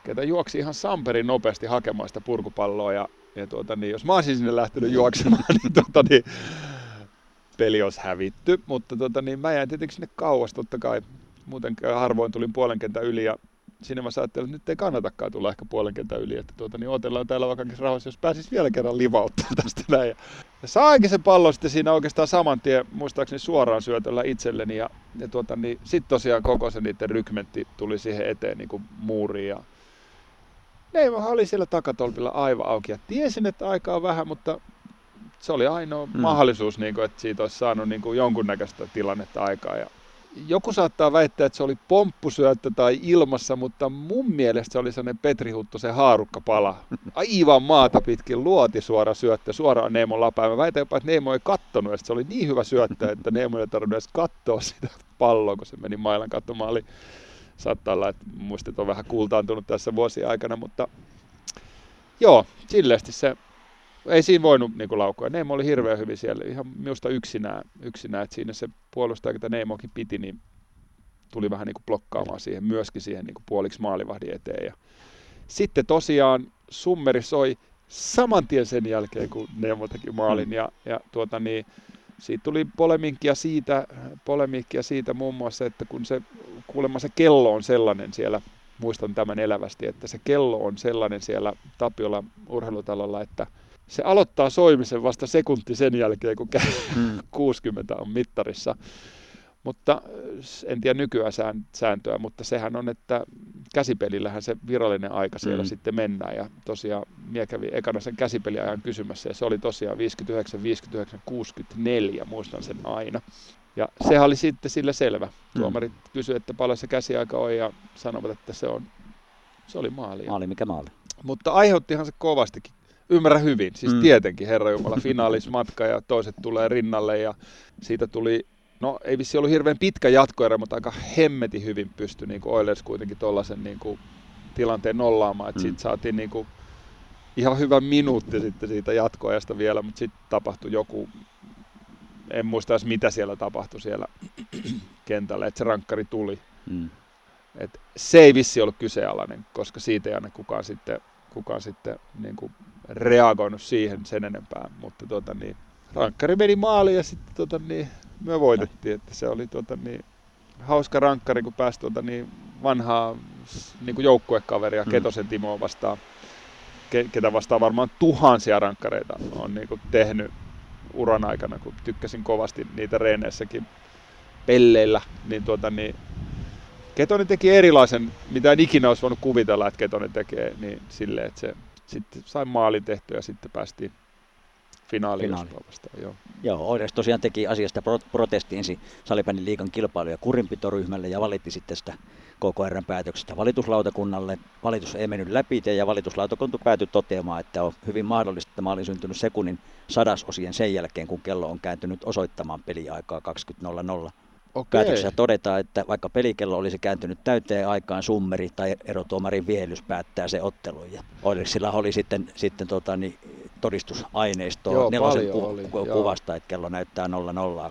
ketä juoksi ihan samperin nopeasti hakemaan sitä purkupalloa. Ja, ja tuota, niin, jos mä olisin sinne lähtenyt juoksemaan, niin, tuota, niin peli olisi hävitty. Mutta tuota, niin mä jäin tietenkin sinne kauas totta kai. Muuten harvoin tulin puolen kentän yli ja siinä mä ajattelin, että nyt ei kannatakaan tulla ehkä puolen kentän yli, että tuota, niin otellaan täällä vaikka rauhassa, jos pääsis vielä kerran livauttaa tästä näin. Ja sainkin sen pallon sitten siinä oikeastaan saman tien, muistaakseni suoraan syötöllä itselleni, ja, ja tuota, niin sitten tosiaan koko se niiden rykmentti tuli siihen eteen niin kuin muuriin, ja Neimahan oli siellä takatolpilla aivan auki, ja tiesin, että aikaa on vähän, mutta se oli ainoa hmm. mahdollisuus, niin kuin, että siitä olisi saanut niin kuin jonkunnäköistä tilannetta aikaa, ja joku saattaa väittää, että se oli pomppusyöttö tai ilmassa, mutta mun mielestä se oli sellainen Petri se haarukkapala. Aivan maata pitkin luoti suora syöttö suoraan Neemon lapaan. Mä väitän jopa, että Neemo ei kattonut, että se oli niin hyvä syöttö, että Neemo ei tarvinnut edes katsoa sitä palloa, kun se meni mailan katsomaan. Eli saattaa olla, että muistit on vähän kultaantunut tässä vuosien aikana, mutta joo, silleesti se ei siinä voinut niin laukua. Neemo oli hirveän hyvin siellä, ihan minusta yksinään, yksinään että siinä se puolustaja, jota Neemokin piti, niin tuli vähän niin kuin blokkaamaan siihen, myöskin siihen niin kuin puoliksi maalivahdin eteen. Ja sitten tosiaan Summeri soi saman tien sen jälkeen, kun Neemo teki maalin, mm. ja, ja tuota niin, siitä tuli polemiikkia siitä, polemiikkia siitä muun muassa, että kun se kuulemma se kello on sellainen siellä, muistan tämän elävästi, että se kello on sellainen siellä Tapiola urheilutalolla, että se aloittaa soimisen vasta sekunti sen jälkeen, kun hmm. 60 on mittarissa. Mutta en tiedä nykyään sääntöä, mutta sehän on, että käsipelillähän se virallinen aika siellä mm. sitten mennään. Ja tosiaan minä kävin ekana sen käsipeliajan kysymässä ja se oli tosiaan 59, 59, 64, muistan sen aina. Ja sehän oli sitten sillä selvä. Hmm. Tuomarit mm. kysyivät, että paljon se käsiaika on ja sanovat, että se, on, se oli maali. Maali, mikä maali? Mutta aiheuttihan se kovastikin ymmärrän hyvin. Siis mm. tietenkin, Herra Jumala, finaalismatka ja toiset tulee rinnalle ja siitä tuli, no ei vissi ollut hirveän pitkä jatkoerä, mutta aika hemmeti hyvin pystyi niin kuin Oilers kuitenkin tuollaisen niin kuin, tilanteen nollaamaan. Että mm. siitä saatiin niin kuin, ihan hyvä minuutti sitten siitä jatkoajasta vielä, mutta sitten tapahtui joku, en muista edes mitä siellä tapahtui siellä kentällä, että se rankkari tuli. Mm. Et se ei vissi ollut kyseenalainen, koska siitä ei aina kukaan sitten kukaan sitten niin kuin reagoinut siihen sen enempää, mutta tuota, niin, rankkari meni maaliin ja sitten tuota, niin, me voitettiin, että se oli tuota, niin, hauska rankkari, kun pääsi tuota, niin, vanhaa niin kuin joukkuekaveria mm. Ketosen Timoa vastaan, ke, ketä vastaan varmaan tuhansia rankkareita on niin kuin, tehnyt uran aikana, kun tykkäsin kovasti niitä reeneissäkin pelleillä, niin, tuota, niin Ketonen teki erilaisen, mitä en ikinä olisi voinut kuvitella, että Ketonen tekee, niin silleen, että se sitten sai maalin tehtyä ja sitten päästiin finaaliin Finaali. vastaan. Joo. Joo, Oilers tosiaan teki asiasta protesti ensin Salibändin liikan kilpailu- ja kurinpitoryhmälle ja valitti sitten sitä KKRn päätöksestä valituslautakunnalle. Valitus ei mennyt läpi ja valituslautakunta päätyi toteamaan, että on hyvin mahdollista, että maali syntynyt sekunnin sadasosien sen jälkeen, kun kello on kääntynyt osoittamaan peliaikaa 20.00. Okei. Päätöksessä todetaan, että vaikka pelikello olisi kääntynyt täyteen aikaan, summeri tai erotuomarin vihelys päättää se ottelu. Ja Oilersilla oli sitten, sitten tota, niin, todistusaineistoa Joo, nelosen ku, oli, kuvasta, että kello näyttää 0-0,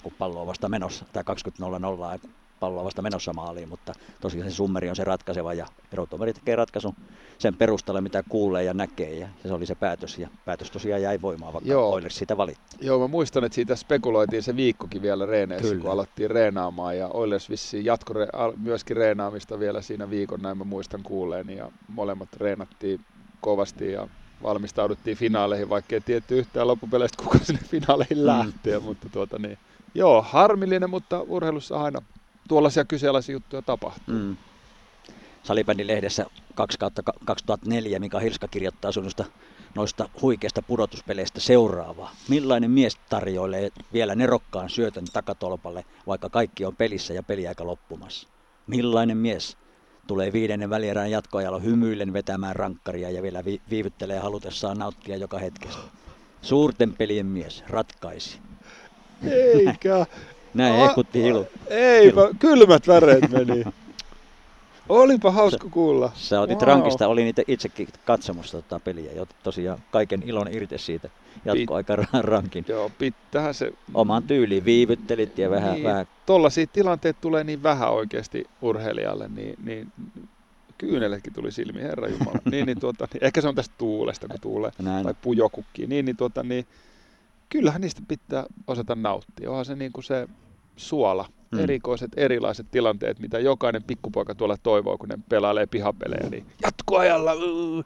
kun pallo on vasta menossa, tai 20-0, kun pallo on vasta menossa maaliin, mutta tosiaan se summeri on se ratkaiseva ja erotuomari tekee ratkaisun sen perusteella, mitä kuulee ja näkee ja se oli se päätös ja päätös tosiaan jäi voimaan, vaikka Joo. Oilers sitä valitti. Joo, mä muistan, että siitä spekuloitiin se viikkokin vielä reeneissä, Kyllä. kun alettiin reenaamaan ja Oilers vissiin jatko myöskin reenaamista vielä siinä viikon, näin mä muistan kuuleeni ja molemmat reenattiin kovasti ja valmistauduttiin finaaleihin, vaikka ei tietty yhtään loppupeleistä kuka sinne finaaleihin mm. lähtee, mutta tuota niin, joo, harmillinen, mutta urheilussa aina tuollaisia kyseenalaisia juttuja tapahtuu. Mm. Salibändin lehdessä 2 2004 Mika Hilska kirjoittaa sinusta noista huikeista pudotuspeleistä seuraavaa. Millainen mies tarjoilee vielä nerokkaan syötön takatolpalle, vaikka kaikki on pelissä ja peliaika loppumassa? Millainen mies tulee viidennen välierän jatkoajalla hymyillen vetämään rankkaria ja vielä vi- viivyttelee halutessaan nauttia joka hetkestä? Suurten pelien mies ratkaisi. Eikä. Näin hehkutti Hilu. Eipä, kylmät väreet meni. Olipa hauska sä, kuulla. Sä otit wow. rankista, oli niitä itsekin katsomassa tota peliä ja tosiaan kaiken ilon irti siitä jatkoaika rankin. Joo, pitää se... Omaan tyyliin viivyttelit ja vähän... Niin, vähän... Tollaisia tilanteet tulee niin vähän oikeasti urheilijalle, niin, niin kyynellekin tuli silmiin, herra Jumala. niin, niin, tuota, niin, ehkä se on tästä tuulesta, kun tuulee, Näin. tai pujokukki. Niin, niin, tuota, niin, kyllähän niistä pitää osata nauttia. Onhan se niin kuin se suola, mm. erikoiset erilaiset tilanteet, mitä jokainen pikkupoika tuolla toivoo, kun ne pelailee pihapelejä. Niin jatkoajalla uh,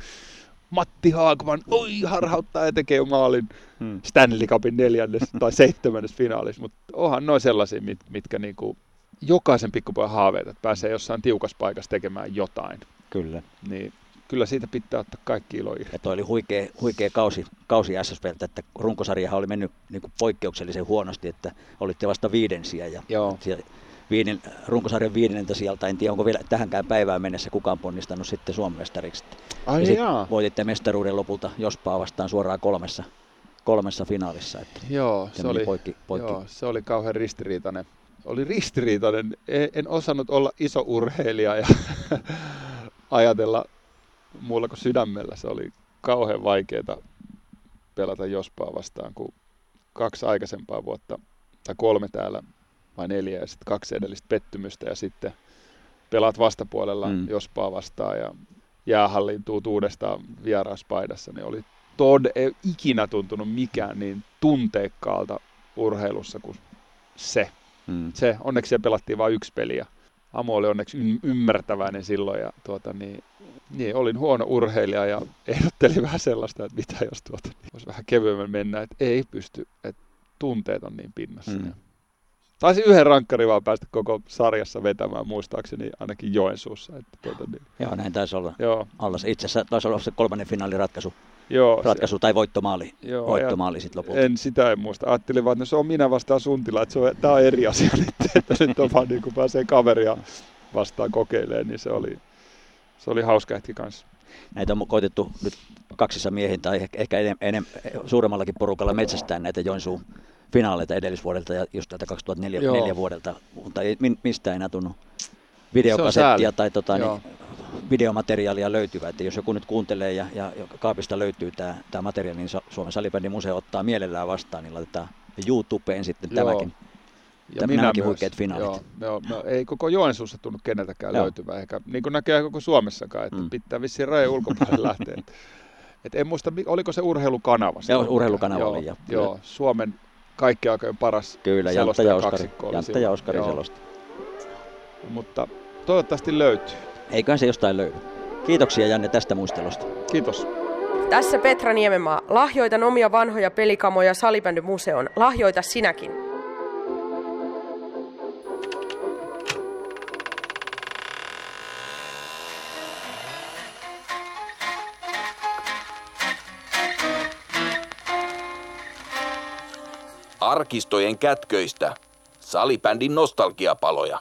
Matti Haakman, oi harhauttaa ja tekee maalin hmm. Stanley Cupin neljännes tai seitsemännes finaalissa, mutta onhan noin sellaisia, mit, mitkä niinku jokaisen pikkupojan haaveet, että pääsee jossain tiukassa paikassa tekemään jotain. Kyllä. Niin kyllä siitä pitää ottaa kaikki ilo irti. Ja toi oli huikea, huikea kausi, kausi SSVltä, että runkosarjahan oli mennyt niin kuin poikkeuksellisen huonosti, että olitte vasta viidensiä ja Joo. viiden, runkosarjan viidenneltä sieltä, en tiedä onko vielä tähänkään päivään mennessä kukaan ponnistanut sitten Suomen mestariksi. Ai ja voititte mestaruuden lopulta Jospaa vastaan suoraan kolmessa, kolmessa finaalissa. Että joo, se oli, poikki, poikki. joo, se oli kauhean ristiriitainen. Oli ristiriitainen. En, en osannut olla iso urheilija ja ajatella muulla kuin sydämellä. Se oli kauhean vaikeaa pelata Jospaa vastaan, kun kaksi aikaisempaa vuotta, tai kolme täällä, vai neljä, ja sitten kaksi edellistä pettymystä, ja sitten pelaat vastapuolella mm. Jospaa vastaan, ja jäähalliin tuut uudestaan vieraspaidassa, niin oli tod, ei ikinä tuntunut mikään niin tunteikkaalta urheilussa kuin se. Mm. se. Onneksi siellä pelattiin vain yksi peli, ja Amo oli onneksi ymmärtäväinen silloin, ja tuota, niin niin, olin huono urheilija ja ehdottelin vähän sellaista, että mitä jos tuota, niin olisi vähän kevyemmän mennä, että ei pysty, että tunteet on niin pinnassa. Mm. Taisi yhden rankkari vaan päästä koko sarjassa vetämään, muistaakseni ainakin Joensuussa. Että tuota, niin. Joo, näin taisi olla. Joo. Alla. Itse asiassa taisi olla se kolmannen finaalin ratkaisu. Joo, ratkaisu se, tai voittomaali, Joo, voittomaali sitten lopulta. En sitä en muista. Ajattelin vaan, että no se on minä vastaan Suntila, että se on, tämä on eri asia nyt, että nyt on vaan niin kuin pääsee kaveria vastaan kokeilemaan, niin se oli, se oli hauska hetki kanssa. Näitä on koitettu nyt kaksissa miehin tai ehkä enem, enem, suuremmallakin porukalla metsästää näitä Joensuun finaaleita edellisvuodelta ja just tätä 2004 vuodelta, mutta ei mistään enää tunnu videokasettia tai tota, niin, videomateriaalia löytyvä. Että jos joku nyt kuuntelee ja, ja kaapista löytyy tämä, tämä materiaali, niin Suomen salibändin museo ottaa mielellään vastaan, niin laitetaan YouTubeen sitten Joo. tämäkin Ja minä nämäkin myös. huikeat finaalit. Joo, on, me, ei koko Joensuussa tunnu keneltäkään Joo. löytyvän, eikä niin kuin näkee koko Suomessakaan, että Mm. pitää vissiin rajojen ulkopuolelle lähteä. Et, et en muista, oliko se urheilukanava? Joo, silloin? urheilukanava joo, oli, ja- Joo, Suomen kaikki aikojen paras Kyllä, Jantta ja Oskari, Jantta ja Oskari Joo, selosti. Mutta toivottavasti löytyy. Eiköhän se jostain löydy. Kiitoksia Janne tästä muistelusta. Kiitos. Tässä Petra Niemenmaa. Lahjoitan omia vanhoja pelikamoja Salibändymuseoon. Lahjoita sinäkin. Arkistojen kätköistä. Salibändin nostalgiapaloja.